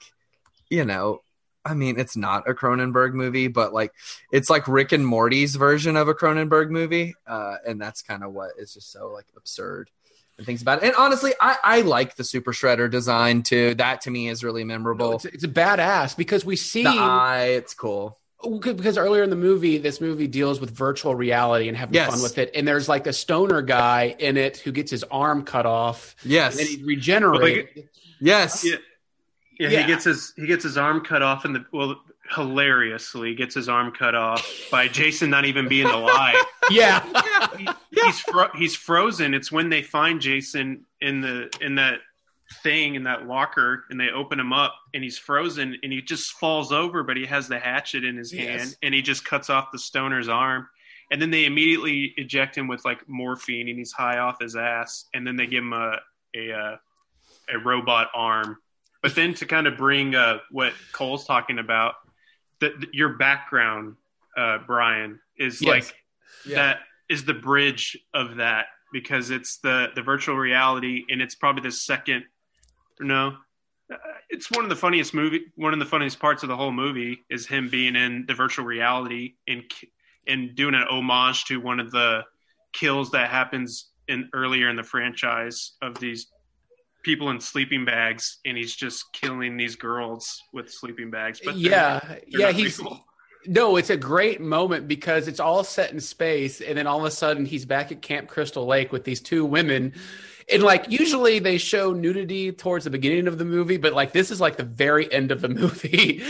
you know, I mean, it's not a Cronenberg movie, but like it's like Rick and Morty's version of a Cronenberg movie, uh, and that's kind of what is just so like absurd and things about it. And honestly, I, I like the Super Shredder design too. That to me is really memorable. it's, it's a badass because we see the eye, it's cool. because earlier in the movie, this movie deals with virtual reality and having Yes. fun with it. And there's like a stoner guy in it who gets his arm cut off, Yes, and then he regenerates. yes, Yeah. Yeah, Yeah. he gets his he gets his arm cut off in the well hilariously gets his arm cut off by Jason not even being alive. yeah. He- He's fro- he's frozen. It's when they find Jason in the in that thing in that locker and they open him up and he's frozen and he just falls over but he has the hatchet in his Yes. hand and he just cuts off the stoner's arm and then they immediately eject him with like morphine and he's high off his ass and then they give him a a uh, a robot arm but then to kind of bring uh, what Cole's talking about, that your background, uh, Brian, is Yes. like Yeah. that is the bridge of that because it's the the virtual reality and it's probably the second. No, uh, it's one of the funniest movie. One of the funniest parts of the whole movie is him being in the virtual reality and and doing an homage to one of the kills that happens in earlier in the franchise of these people in sleeping bags and he's just killing these girls with sleeping bags but they're- yeah, they're yeah. not He's real. No, it's a great moment because it's all set in space, and then all of a sudden he's back at Camp Crystal Lake with these two women. And like usually they show nudity towards the beginning of the movie, but like this is like the very end of the movie.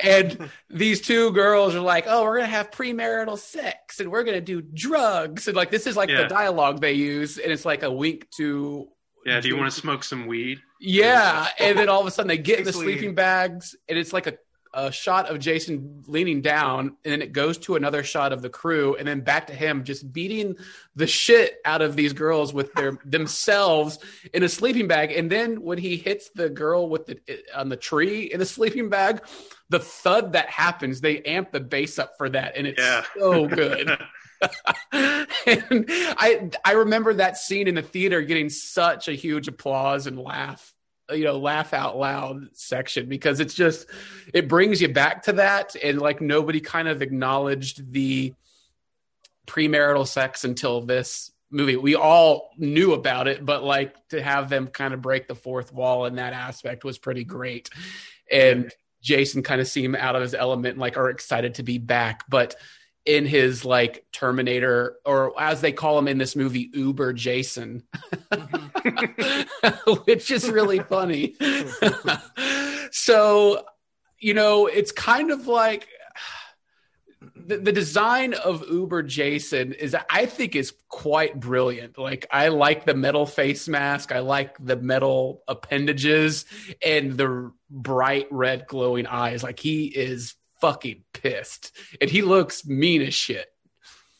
and these two girls are like, "Oh, we're gonna have premarital sex, and we're gonna do drugs," and like this is like Yeah. the dialogue they use, and it's like a wink to yeah do you want to smoke some weed yeah, and then all of a sudden they get in the sleeping bags, and it's like a, a shot of Jason leaning down, and then it goes to another shot of the crew, and then back to him just beating the shit out of these girls with their themselves in a sleeping bag. And then when he hits the girl with the on the tree in the sleeping bag, the thud that happens, they amp the bass up for that, and it's Yeah. so good. and I I remember that scene in the theater getting such a huge applause and laugh, you know, laugh out loud section because it's just it brings you back to that and like nobody kind of acknowledged the premarital sex until this movie. We all knew about it, but like to have them kind of break the fourth wall in that aspect was pretty great. And Jason kind of seem out of his element, and, like are excited to be back, but in his like Terminator, or as they call him in this movie, Uber Jason, mm-hmm. which is really funny. so, you know, it's kind of like the, the design of Uber Jason is, I think, is quite brilliant. Like, I like the metal face mask, I like the metal appendages, and the bright red glowing eyes. Like, he is fucking pissed, and he looks mean as shit.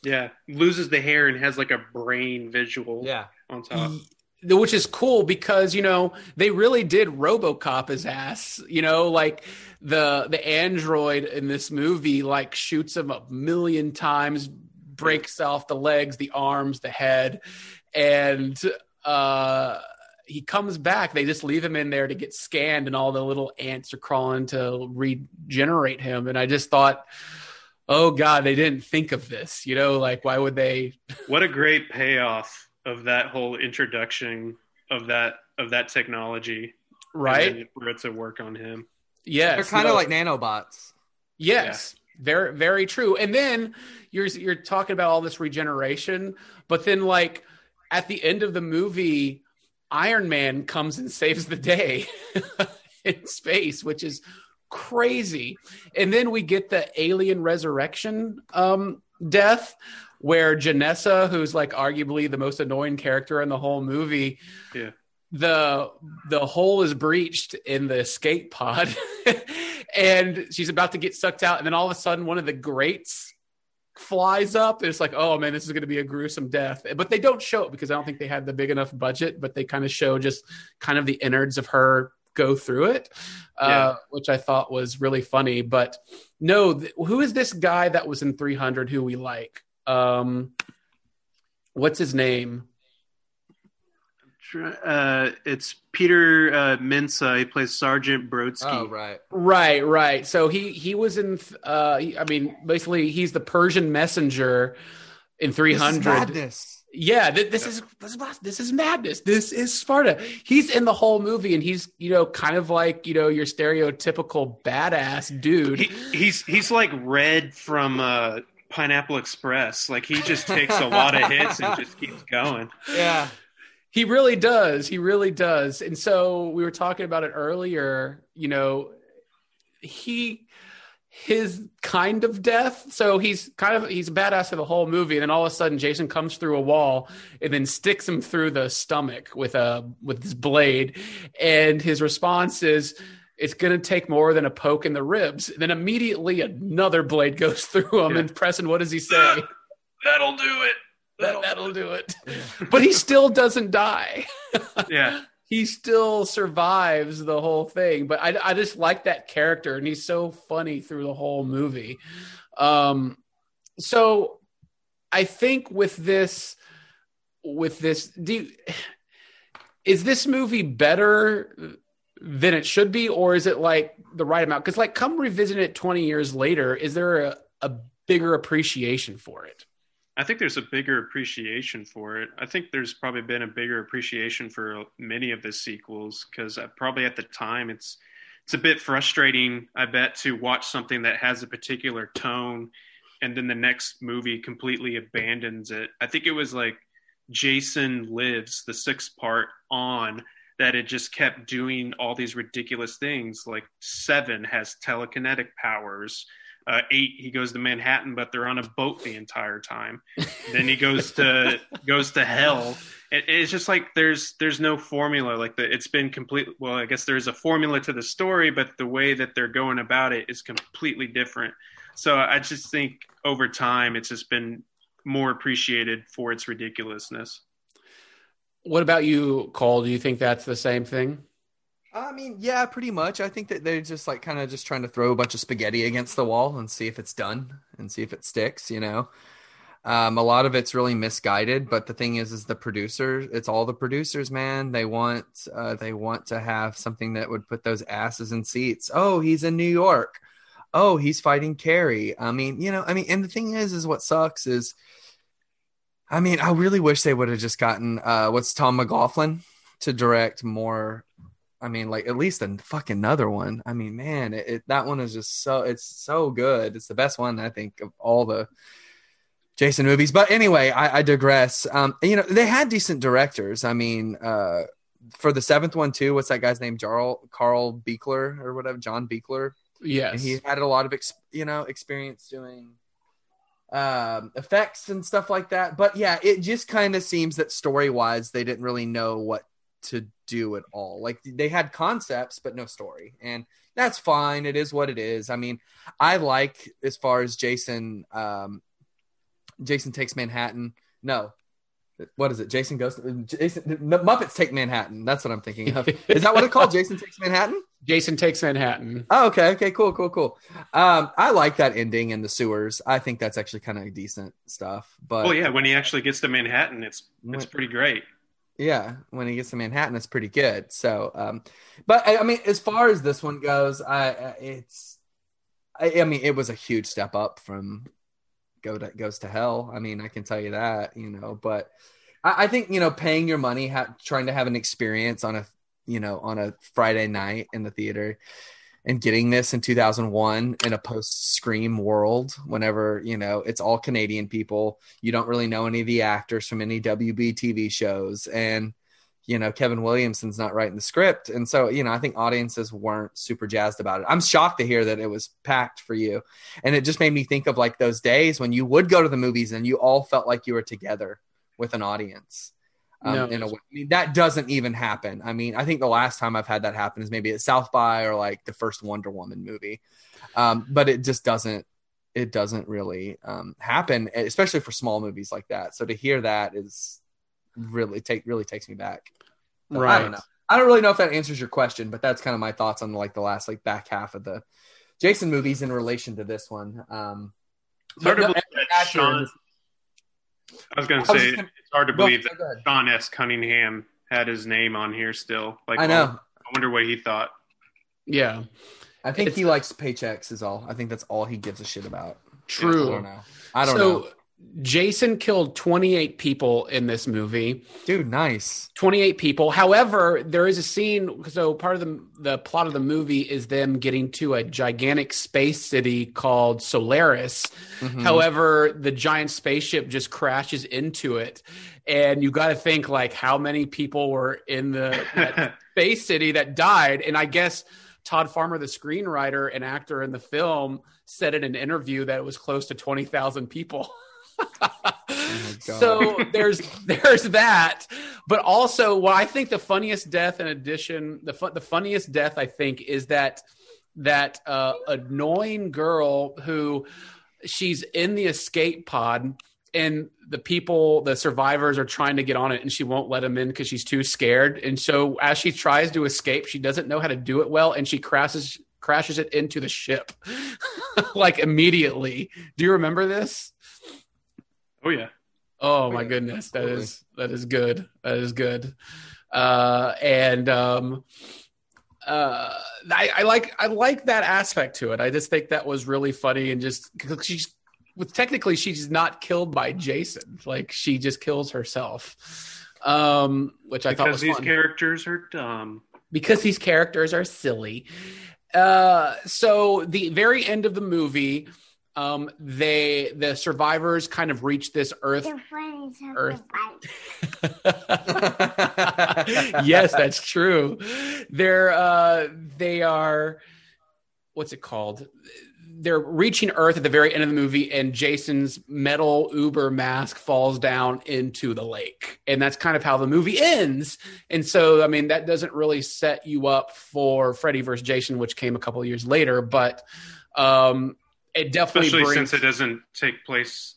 Yeah, loses the hair and has like a brain visual. Yeah. on top. which is cool because you know they really did RoboCop his ass. You know, like the the android in this movie like shoots him a million times, breaks off the legs, the arms, the head, and uh he comes back. They just leave him in there to get scanned, and all the little ants are crawling to regenerate him. And I just thought, oh god, they didn't think of this. You know, like why would they? What a great payoff of that whole introduction of that of that technology, Right? And for it to work on him. Yes, They're kind of no. like nanobots. Yes, very very true. And then you're you're talking about all this regeneration, but then like at the end of the movie, Iron Man comes and saves the day in space, which is crazy. And then we get the alien resurrection um, death. Where Janessa, who's like arguably the most annoying character in the whole movie, Yeah. the the hole is breached in the escape pod and she's about to get sucked out and then all of a sudden one of the grates flies up it's like oh man this is going to be a gruesome death. But they don't show it because i don't think they had the big enough budget but they kind of show just kind of the innards of her go through it uh, which i thought was really funny. But no th- who is this guy that was in 300 who we like? Um what's his name Uh, it's Peter uh, Mensah. He plays Sergeant Brodski. Oh, right. Right, right. So he he was in. Uh, I mean, basically, he's the Persian messenger in three This is hundred. madness. Yeah, th- this is this is this is madness. This is Sparta. He's in the whole movie, and he's you know kind of like you know your stereotypical badass dude. He, he's he's like Red from uh, Pineapple Express. Like he just takes a lot of hits and just keeps going. Yeah. He really does. He really does. And so we were talking about it earlier, you know, he his kind of death. So he's kind of he's a badass for the whole movie and then all of a sudden Jason comes through a wall and then sticks him through the stomach with a with his blade and his response is it's going to take more than a poke in the ribs. then immediately another blade goes through him Yeah. and Preston what does he say? That'll do it. That, that'll do it. But he still doesn't die. Yeah. he still survives the whole thing. But I, I just like that character, and he's so funny through the whole movie. Um, so I think with this, with this, do you, is this movie better than it should be, or is it like the right amount? Because like, come revisit it twenty years later, is there a, a bigger appreciation for it? I think there's a bigger appreciation for it. I think there's probably been a bigger appreciation for many of the sequels because uh, probably at the time it's it's a bit frustrating. I bet to watch something that has a particular tone and then the next movie completely abandons it. I think it was like Jason Lives, the sixth part on that it just kept doing all these ridiculous things. Like Seven has telekinetic powers. Uh, eight, he goes to Manhattan, but they're on a boat the entire time. then he goes to goes to hell. It, it's just like there's there's no formula. Like the, it's been complete. Well, I guess there's a formula to the story, but the way that they're going about it is completely different. So I just think over time, it's just been more appreciated for its ridiculousness. What about you, Cole? Do you think that's the same thing? I mean, yeah, pretty much. I think that they're just like kind of just trying to throw a bunch of spaghetti against the wall and see if it's done and see if it sticks, you know. Um, a lot of it's really misguided, but the thing is, is the producers. It's all the producers, man. They want, uh, they want to have something that would put those asses in seats. Oh, he's in New York. Oh, he's fighting Carrie. I mean, you know, I mean, and the thing is, is what sucks is, I mean, I really wish they would have just gotten uh, what's Tom McLoughlin to direct more I mean, like at least a fucking another one. I mean, man, it, it, that one is just so it's so good. It's the best one I think of all the Jason movies. But anyway, I, I digress. Um, you know, they had decent directors. I mean, uh, for the seventh one too. What's that guy's name? Jarl Carl Buechler or whatever, John Buechler. Yes, and he had a lot of ex- you know experience doing um, effects and stuff like that. But yeah, it just kind of seems that story wise, they didn't really know what to do at all. Like they had concepts, but no story, and that's fine. It is what it is. I mean, I like as far as Jason. Um, Jason takes Manhattan. No, what is it? Jason goes. Jason Muppets take Manhattan. That's what I'm thinking of. Is that what it's called? Jason takes Manhattan. Jason takes Manhattan. Oh, okay, okay, cool, cool, cool. Um, I like that ending in the sewers. I think that's actually kind of decent stuff. But well, yeah, when he actually gets to Manhattan, it's it's pretty great. Yeah, when he gets to Manhattan, it's pretty good. So, um, but I, I mean, as far as this one goes, I it's, I, I mean, it was a huge step up from go to goes to hell. I mean, I can tell you that, you know. But I, I think you know, paying your money, ha- trying to have an experience on a you know on a Friday night in the theater, and getting this in 2001 in a post Scream world, whenever you know it's all Canadian people, you don't really know any of the actors from any WB TV shows, and you know Kevin Williamson's not writing the script, and so you know I think audiences weren't super jazzed about it. I'm shocked to hear that it was packed for you, and it just made me think of like those days when you would go to the movies and you all felt like you were together with an audience. Um, no. in a way. I mean, that doesn't even happen. I mean, I think the last time I've had that happen is maybe at South by or like the first Wonder Woman movie, um, but it just doesn't. It doesn't really um, happen, especially for small movies like that. So to hear that is really take really takes me back. So right. I don't know. I don't really know if that answers your question, but that's kind of my thoughts on like the last like back half of the Jason movies in relation to this one. Um, it's hard to believe Sean, I was going to say gonna, it's hard to believe that Sean S. Cunningham had his name on here still. Like I know. I wonder what he thought. Yeah, I think it's, he likes paychecks. Is all. I think that's all he gives a shit about. True. I don't know. I don't so, know. Jason killed 28 people in this movie. Dude, nice. 28 people. However, there is a scene. So part of the the plot of the movie is them getting to a gigantic space city called Solaris. Mm-hmm. However, the giant spaceship just crashes into it, and you got to think like how many people were in the space city that died. And I guess Todd Farmer, the screenwriter and actor in the film, said in an interview that it was close to 20,000 people. oh so there's there's that, but also what I think the funniest death in addition the fu- the funniest death I think is that that uh, annoying girl who she's in the escape pod and the people the survivors are trying to get on it and she won't let them in because she's too scared. And so as she tries to escape she doesn't know how to do it well and she crashes crashes it into the ship. Like immediately. Do you remember this Oh yeah. Oh, my goodness, that totally. is that is good. That is good. Uh, and um, uh, I, I, like I like that aspect to it. I just think that was really funny and just she's with technically she's not killed by Jason. Like she just kills herself. Um, which I because thought was these fun. characters are dumb. Because these characters are silly. Uh, so the very end of the movie um, they the survivors kind of reach this Earth. Earth. yes, that's true. They're uh, they are what's it called? They're reaching Earth at the very end of the movie, and Jason's metal Uber mask falls down into the lake, and that's kind of how the movie ends. And so, I mean, that doesn't really set you up for Freddy versus Jason, which came a couple years later, but um, it definitely especially brings, since it doesn't take place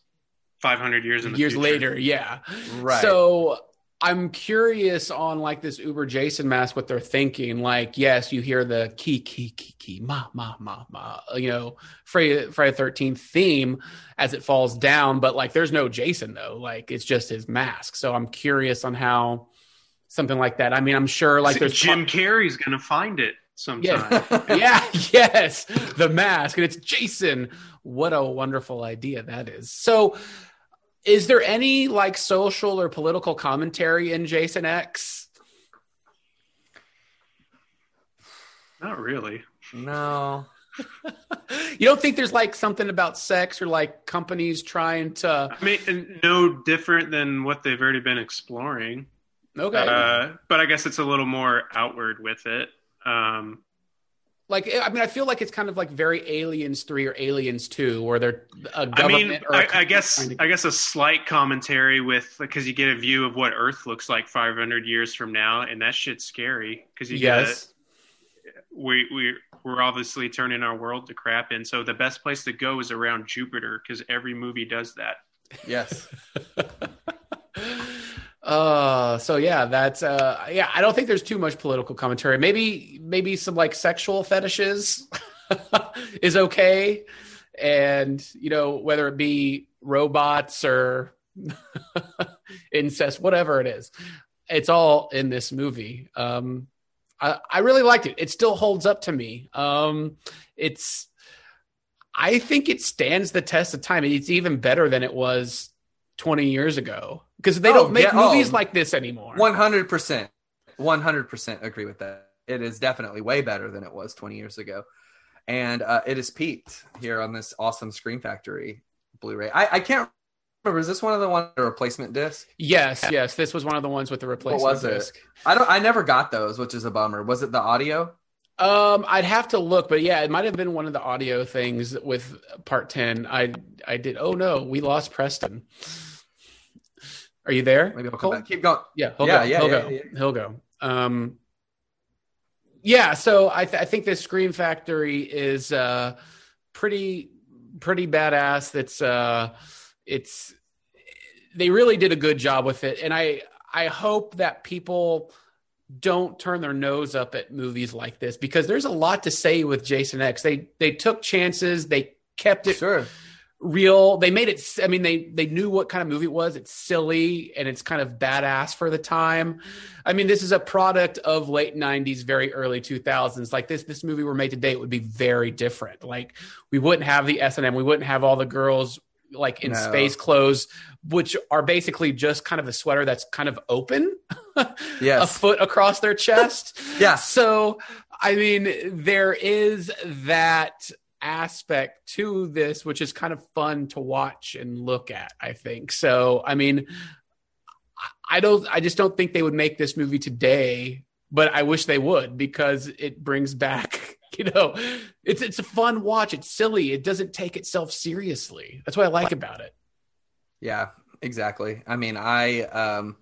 500 years in years future. later yeah. Right. So i'm curious on like this uber jason mask what they're thinking. Like yes you hear the key key key key ma ma ma ma you know friday friday 13th theme as it falls down. But like there's no jason though. Like it's just his mask. So i'm curious on how something like that. I mean i'm sure like there's jim carrey's gonna find it sometime. Yeah. yeah, yes, the mask, and it's Jason. What a wonderful idea that is. So, is there any like social or political commentary in Jason X? Not really. No. you don't think there's like something about sex or like companies trying to? I mean, no different than what they've already been exploring. Okay. Uh, but I guess it's a little more outward with it. Um, like I mean, I feel like it's kind of like very Aliens Three or Aliens Two, where they're a I government. mean, or a I, I guess to- I guess a slight commentary with because you get a view of what Earth looks like 500 years from now, and that shit's scary because you yes. get we we we're obviously turning our world to crap, and so the best place to go is around Jupiter because every movie does that. Yes. Uh, so yeah, that's uh, yeah. I don't think there's too much political commentary. Maybe maybe some like sexual fetishes is okay, and you know whether it be robots or incest, whatever it is, it's all in this movie. Um, I, I really liked it. It still holds up to me. Um, it's I think it stands the test of time. It's even better than it was 20 years ago because they Oh, don't make yeah, oh. movies like this anymore. One hundred percent, one hundred percent agree with that. It is definitely way better than it was twenty years ago, and uh, it has peaked here on this awesome Scream Factory Blu-ray. I, I can't remember. Is this one of the one the replacement disc? Yes, yes. This was one of the ones with the replacement was it? disc. I don't. I never got those, which is a bummer. Was it the audio? Um, I'd have to look, but yeah, it might have been one of the audio things with part 10. I I did. Oh no, we lost Preston. Are you there? Maybe I'll come back. Keep going. Yeah, he'll Yeah, go. yeah, he'll yeah, go. yeah. He'll go. Um, yeah. So I, th- I think this Scream Factory is uh, pretty pretty badass. That's uh, it's they really did a good job with it, and I I hope that people don't turn their nose up at movies like this because there's a lot to say with Jason X. They they took chances. They kept it Sure. Real. They made it. I mean, they they knew what kind of movie it was. It's silly and it's kind of badass for the time. I mean, this is a product of late '90s, very early 2000s. Like this, this movie were made today, it would be very different. Like we wouldn't have the S and M. We wouldn't have all the girls like in No. space clothes, which are basically just kind of a sweater that's kind of open, a foot across their chest. Yeah. So, I mean, there is that aspect to this, which is kind of fun to watch and look at, I think. So, I mean, I- don't, I just don't think they would make this movie today, but I wish they would because it brings back, you know, it's, it's a fun watch. It's silly. It doesn't take itself seriously. That's what I like about it. Yeah, exactly. I mean, I um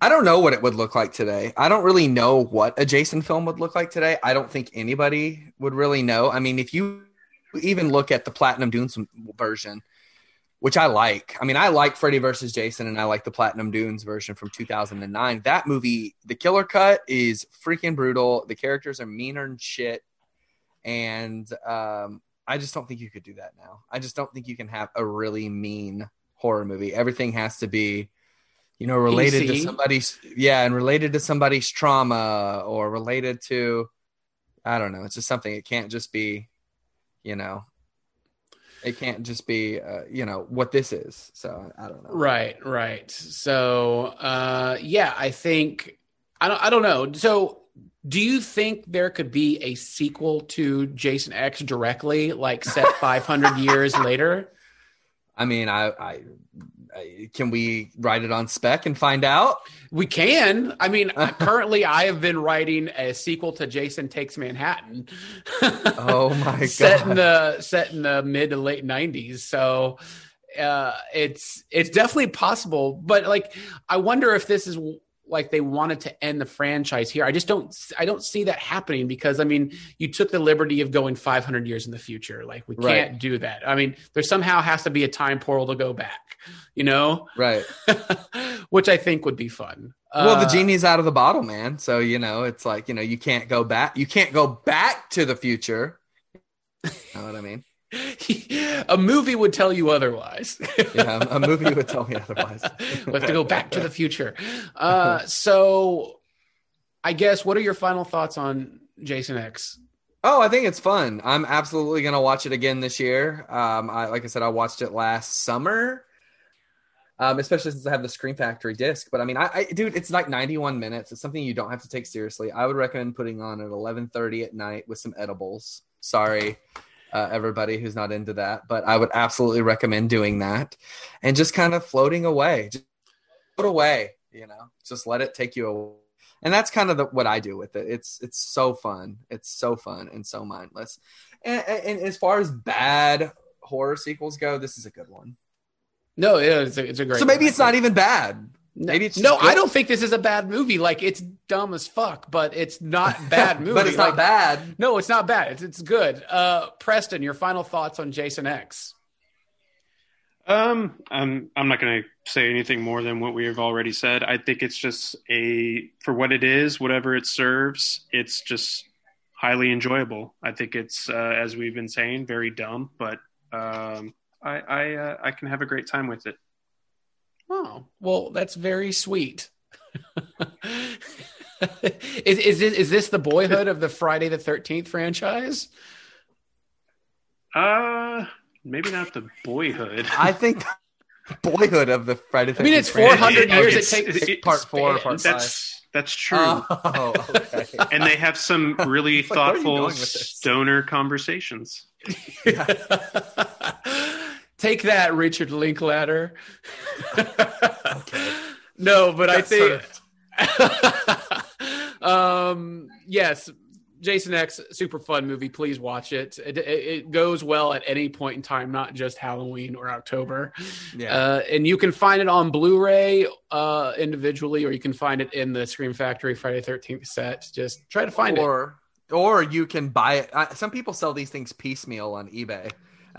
I don't know what it would look like today. I don't really know what a Jason film would look like today. I don't think anybody would really know. I mean, if you even look at the Platinum Dunes version, which I like. I mean, I like Freddy versus Jason and I like the Platinum Dunes version from 2009. That movie, the killer cut is freaking brutal. The characters are meaner and shit. And um I just don't think you could do that now. I just don't think you can have a really mean horror movie. Everything has to be, you know, related to somebody's yeah, and related to somebody's trauma or related to I don't know. It's just something. It can't just be, you know, it can't just be, uh, you know, what this is. So I don't know. Right, right. So, uh, yeah, I think I don't. I don't know. So, do you think there could be a sequel to Jason X directly, like set 500 years later? I mean, I, I can we write it on spec and find out? We can. I mean, currently, I have been writing a sequel to Jason Takes Manhattan. Oh my god. set in the set in the mid to late 90s. So uh, it's it's definitely possible. But like, I wonder if this is like they wanted to end the franchise here. I just don't I don't see that happening because I mean, you took the liberty of going 500 years in the future. Like we Right. can't do that. I mean, there somehow has to be a time portal to go back. You know. Right. which I think would be fun. well, the Uh, genie's out of the bottle, man. So you know, it's like you know, you can't go back. You can't go back to the future. You know what I mean? a movie would tell you otherwise. Yeah, a movie would tell me otherwise. we have to go back to the future. Uh, so, I guess what are your final thoughts on Jason X? Oh, I think it's fun. I'm absolutely gonna watch it again this year. Um, I like I said, I watched it last summer. Um, especially since I have the Scream Factory disc. But I mean, I, I dude, it's like 91 minutes. It's something you don't have to take seriously. I would recommend putting on at 11:30 at night with some edibles. Sorry, uh, everybody who's not into that, but I would absolutely recommend doing that and just kind of floating away. Just float away, you know, just let it take you away. And that's kind of the, what I do with it. It's it's so fun. It's so fun and so mindless. And, and, and as far as bad horror sequels go, this is a good one. No, yeah, it's a, it's a great. So maybe one. it's not even bad. No, Maybe it's no. good. I don't think this is a bad movie. Like it's dumb as fuck, but it's not bad movie. but it's Like, not bad. No, it's not bad. It's it's good. Uh, Preston, your final thoughts on Jason X? Um, I'm I'm not going to say anything more than what we have already said. I think it's just a for what it is, whatever it serves. It's just highly enjoyable. I think it's uh, as we've been saying, very dumb, but um, I I, uh, I can have a great time with it. Oh, well, that's very sweet. is is this, is this the boyhood of the Friday the Thirteenth franchise? Uh, maybe not the boyhood. I think Boyhood of the Friday. The Thirteenth. I mean, it's 400 franchise. years it It's- takes. it's- part four, span. part that's that's true. Oh, okay. and they have some really It's like, where are you thoughtful going stoner conversations. Take that, Richard Linklater. No, but I think um yes jason x super fun movie please watch it. it it it goes well at any point in time not just halloween or october Yeah. uh and you can find it on blu-ray uh individually or you can find it in the scream factory friday 13th set just try to find it or or you can buy it. Uh, some people sell these things piecemeal on eBay.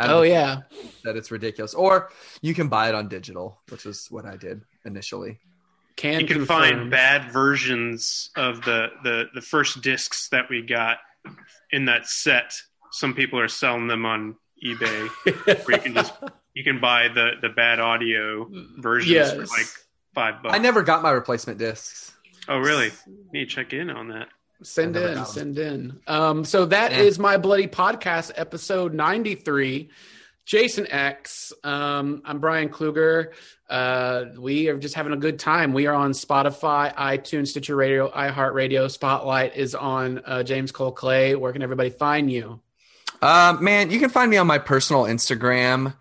I oh, don't oh yeah that it's ridiculous. Or you can buy it on digital, which is what I did initially. can you can confirm. find bad versions of the, the the first discs that we got in that set. Some people are selling them on eBay, where you can just you can buy the the bad audio versions for like five bucks. I never got my replacement discs. Oh, really? Need to check in on that. Send in, send in. Um, so that is Yeah. my bloody podcast, episode ninety three. Jason X. Um, I'm Brian Kluger. Uh, we are just having a good time. We are on Spotify, iTunes, Stitcher Radio, iHeartRadio. Spotlight is on uh, James Cole Clay. Where can everybody find you? Uh, man, you can find me on my personal Instagram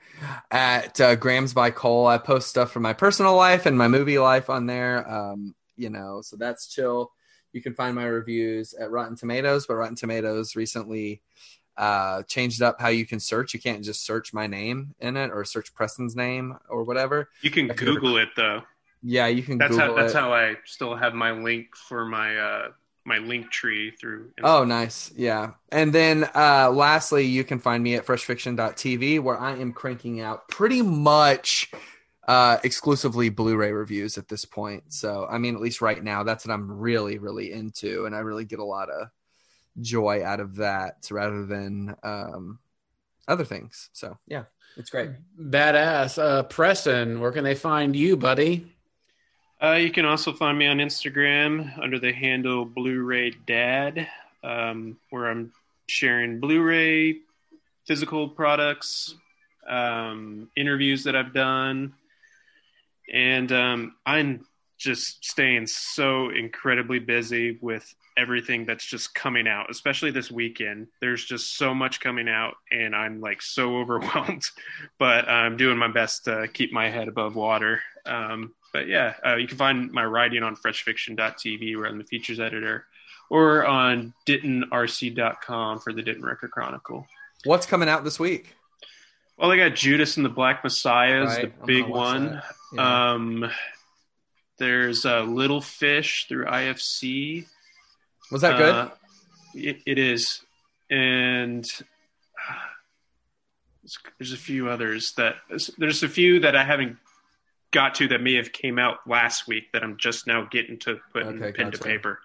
at uh, Grams by Cole. I post stuff from my personal life and my movie life on there. Um, you know, so that's chill. You can find my reviews at Rotten Tomatoes, but Rotten Tomatoes recently uh, changed up how you can search. You can't just search my name in it or search Preston's name or whatever. You can If Google it though. Yeah, you can That's Google how that's it. how I still have my link for my uh my link tree through. Oh, nice. Yeah. And then uh, lastly, you can find me at freshfiction.tv where I am cranking out pretty much uh, exclusively Blu ray reviews at this point. So, I mean, at least right now, that's what I'm really, really into. And I really get a lot of joy out of that rather than um, other things. So, yeah, it's great. Badass. Uh, Preston, where can they find you, buddy? Uh, you can also find me on Instagram under the handle Blu-ray Dad, um, where I'm sharing Blu-ray physical products, um, interviews that I've done, and um, I'm just staying so incredibly busy with everything that's just coming out, especially this weekend. There's just so much coming out, and I'm like so overwhelmed, but I'm doing my best to keep my head above water. Um, but yeah, uh, you can find my writing on freshfiction.tv, where I'm the features editor, or on dentonrc.com for the Denton Record Chronicle. What's coming out this week? Well, I got Judas and the Black Messiah is Right, the big one. that. Yeah. Um, there's uh, Little Fish through IFC. Was that good? Uh, it, it is, and uh, there's- a few others that there's a few that I haven't got to that may have came out last week that I'm just now getting to put in Okay, pen to paper.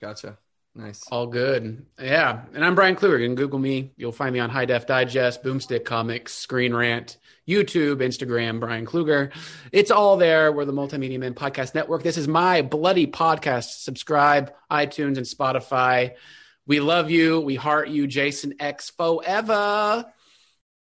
gotcha. Nice. All good. Yeah. And I'm Brian Kluger. You can Google me. You'll find me on High Def Digest, Boomstick Comics, Screen Rant, YouTube, Instagram, Brian Kluger. It's all there. We're the Multimedia Men Podcast Network. This is my bloody podcast. Subscribe, iTunes and Spotify. We love you. We heart you, Jason X forever.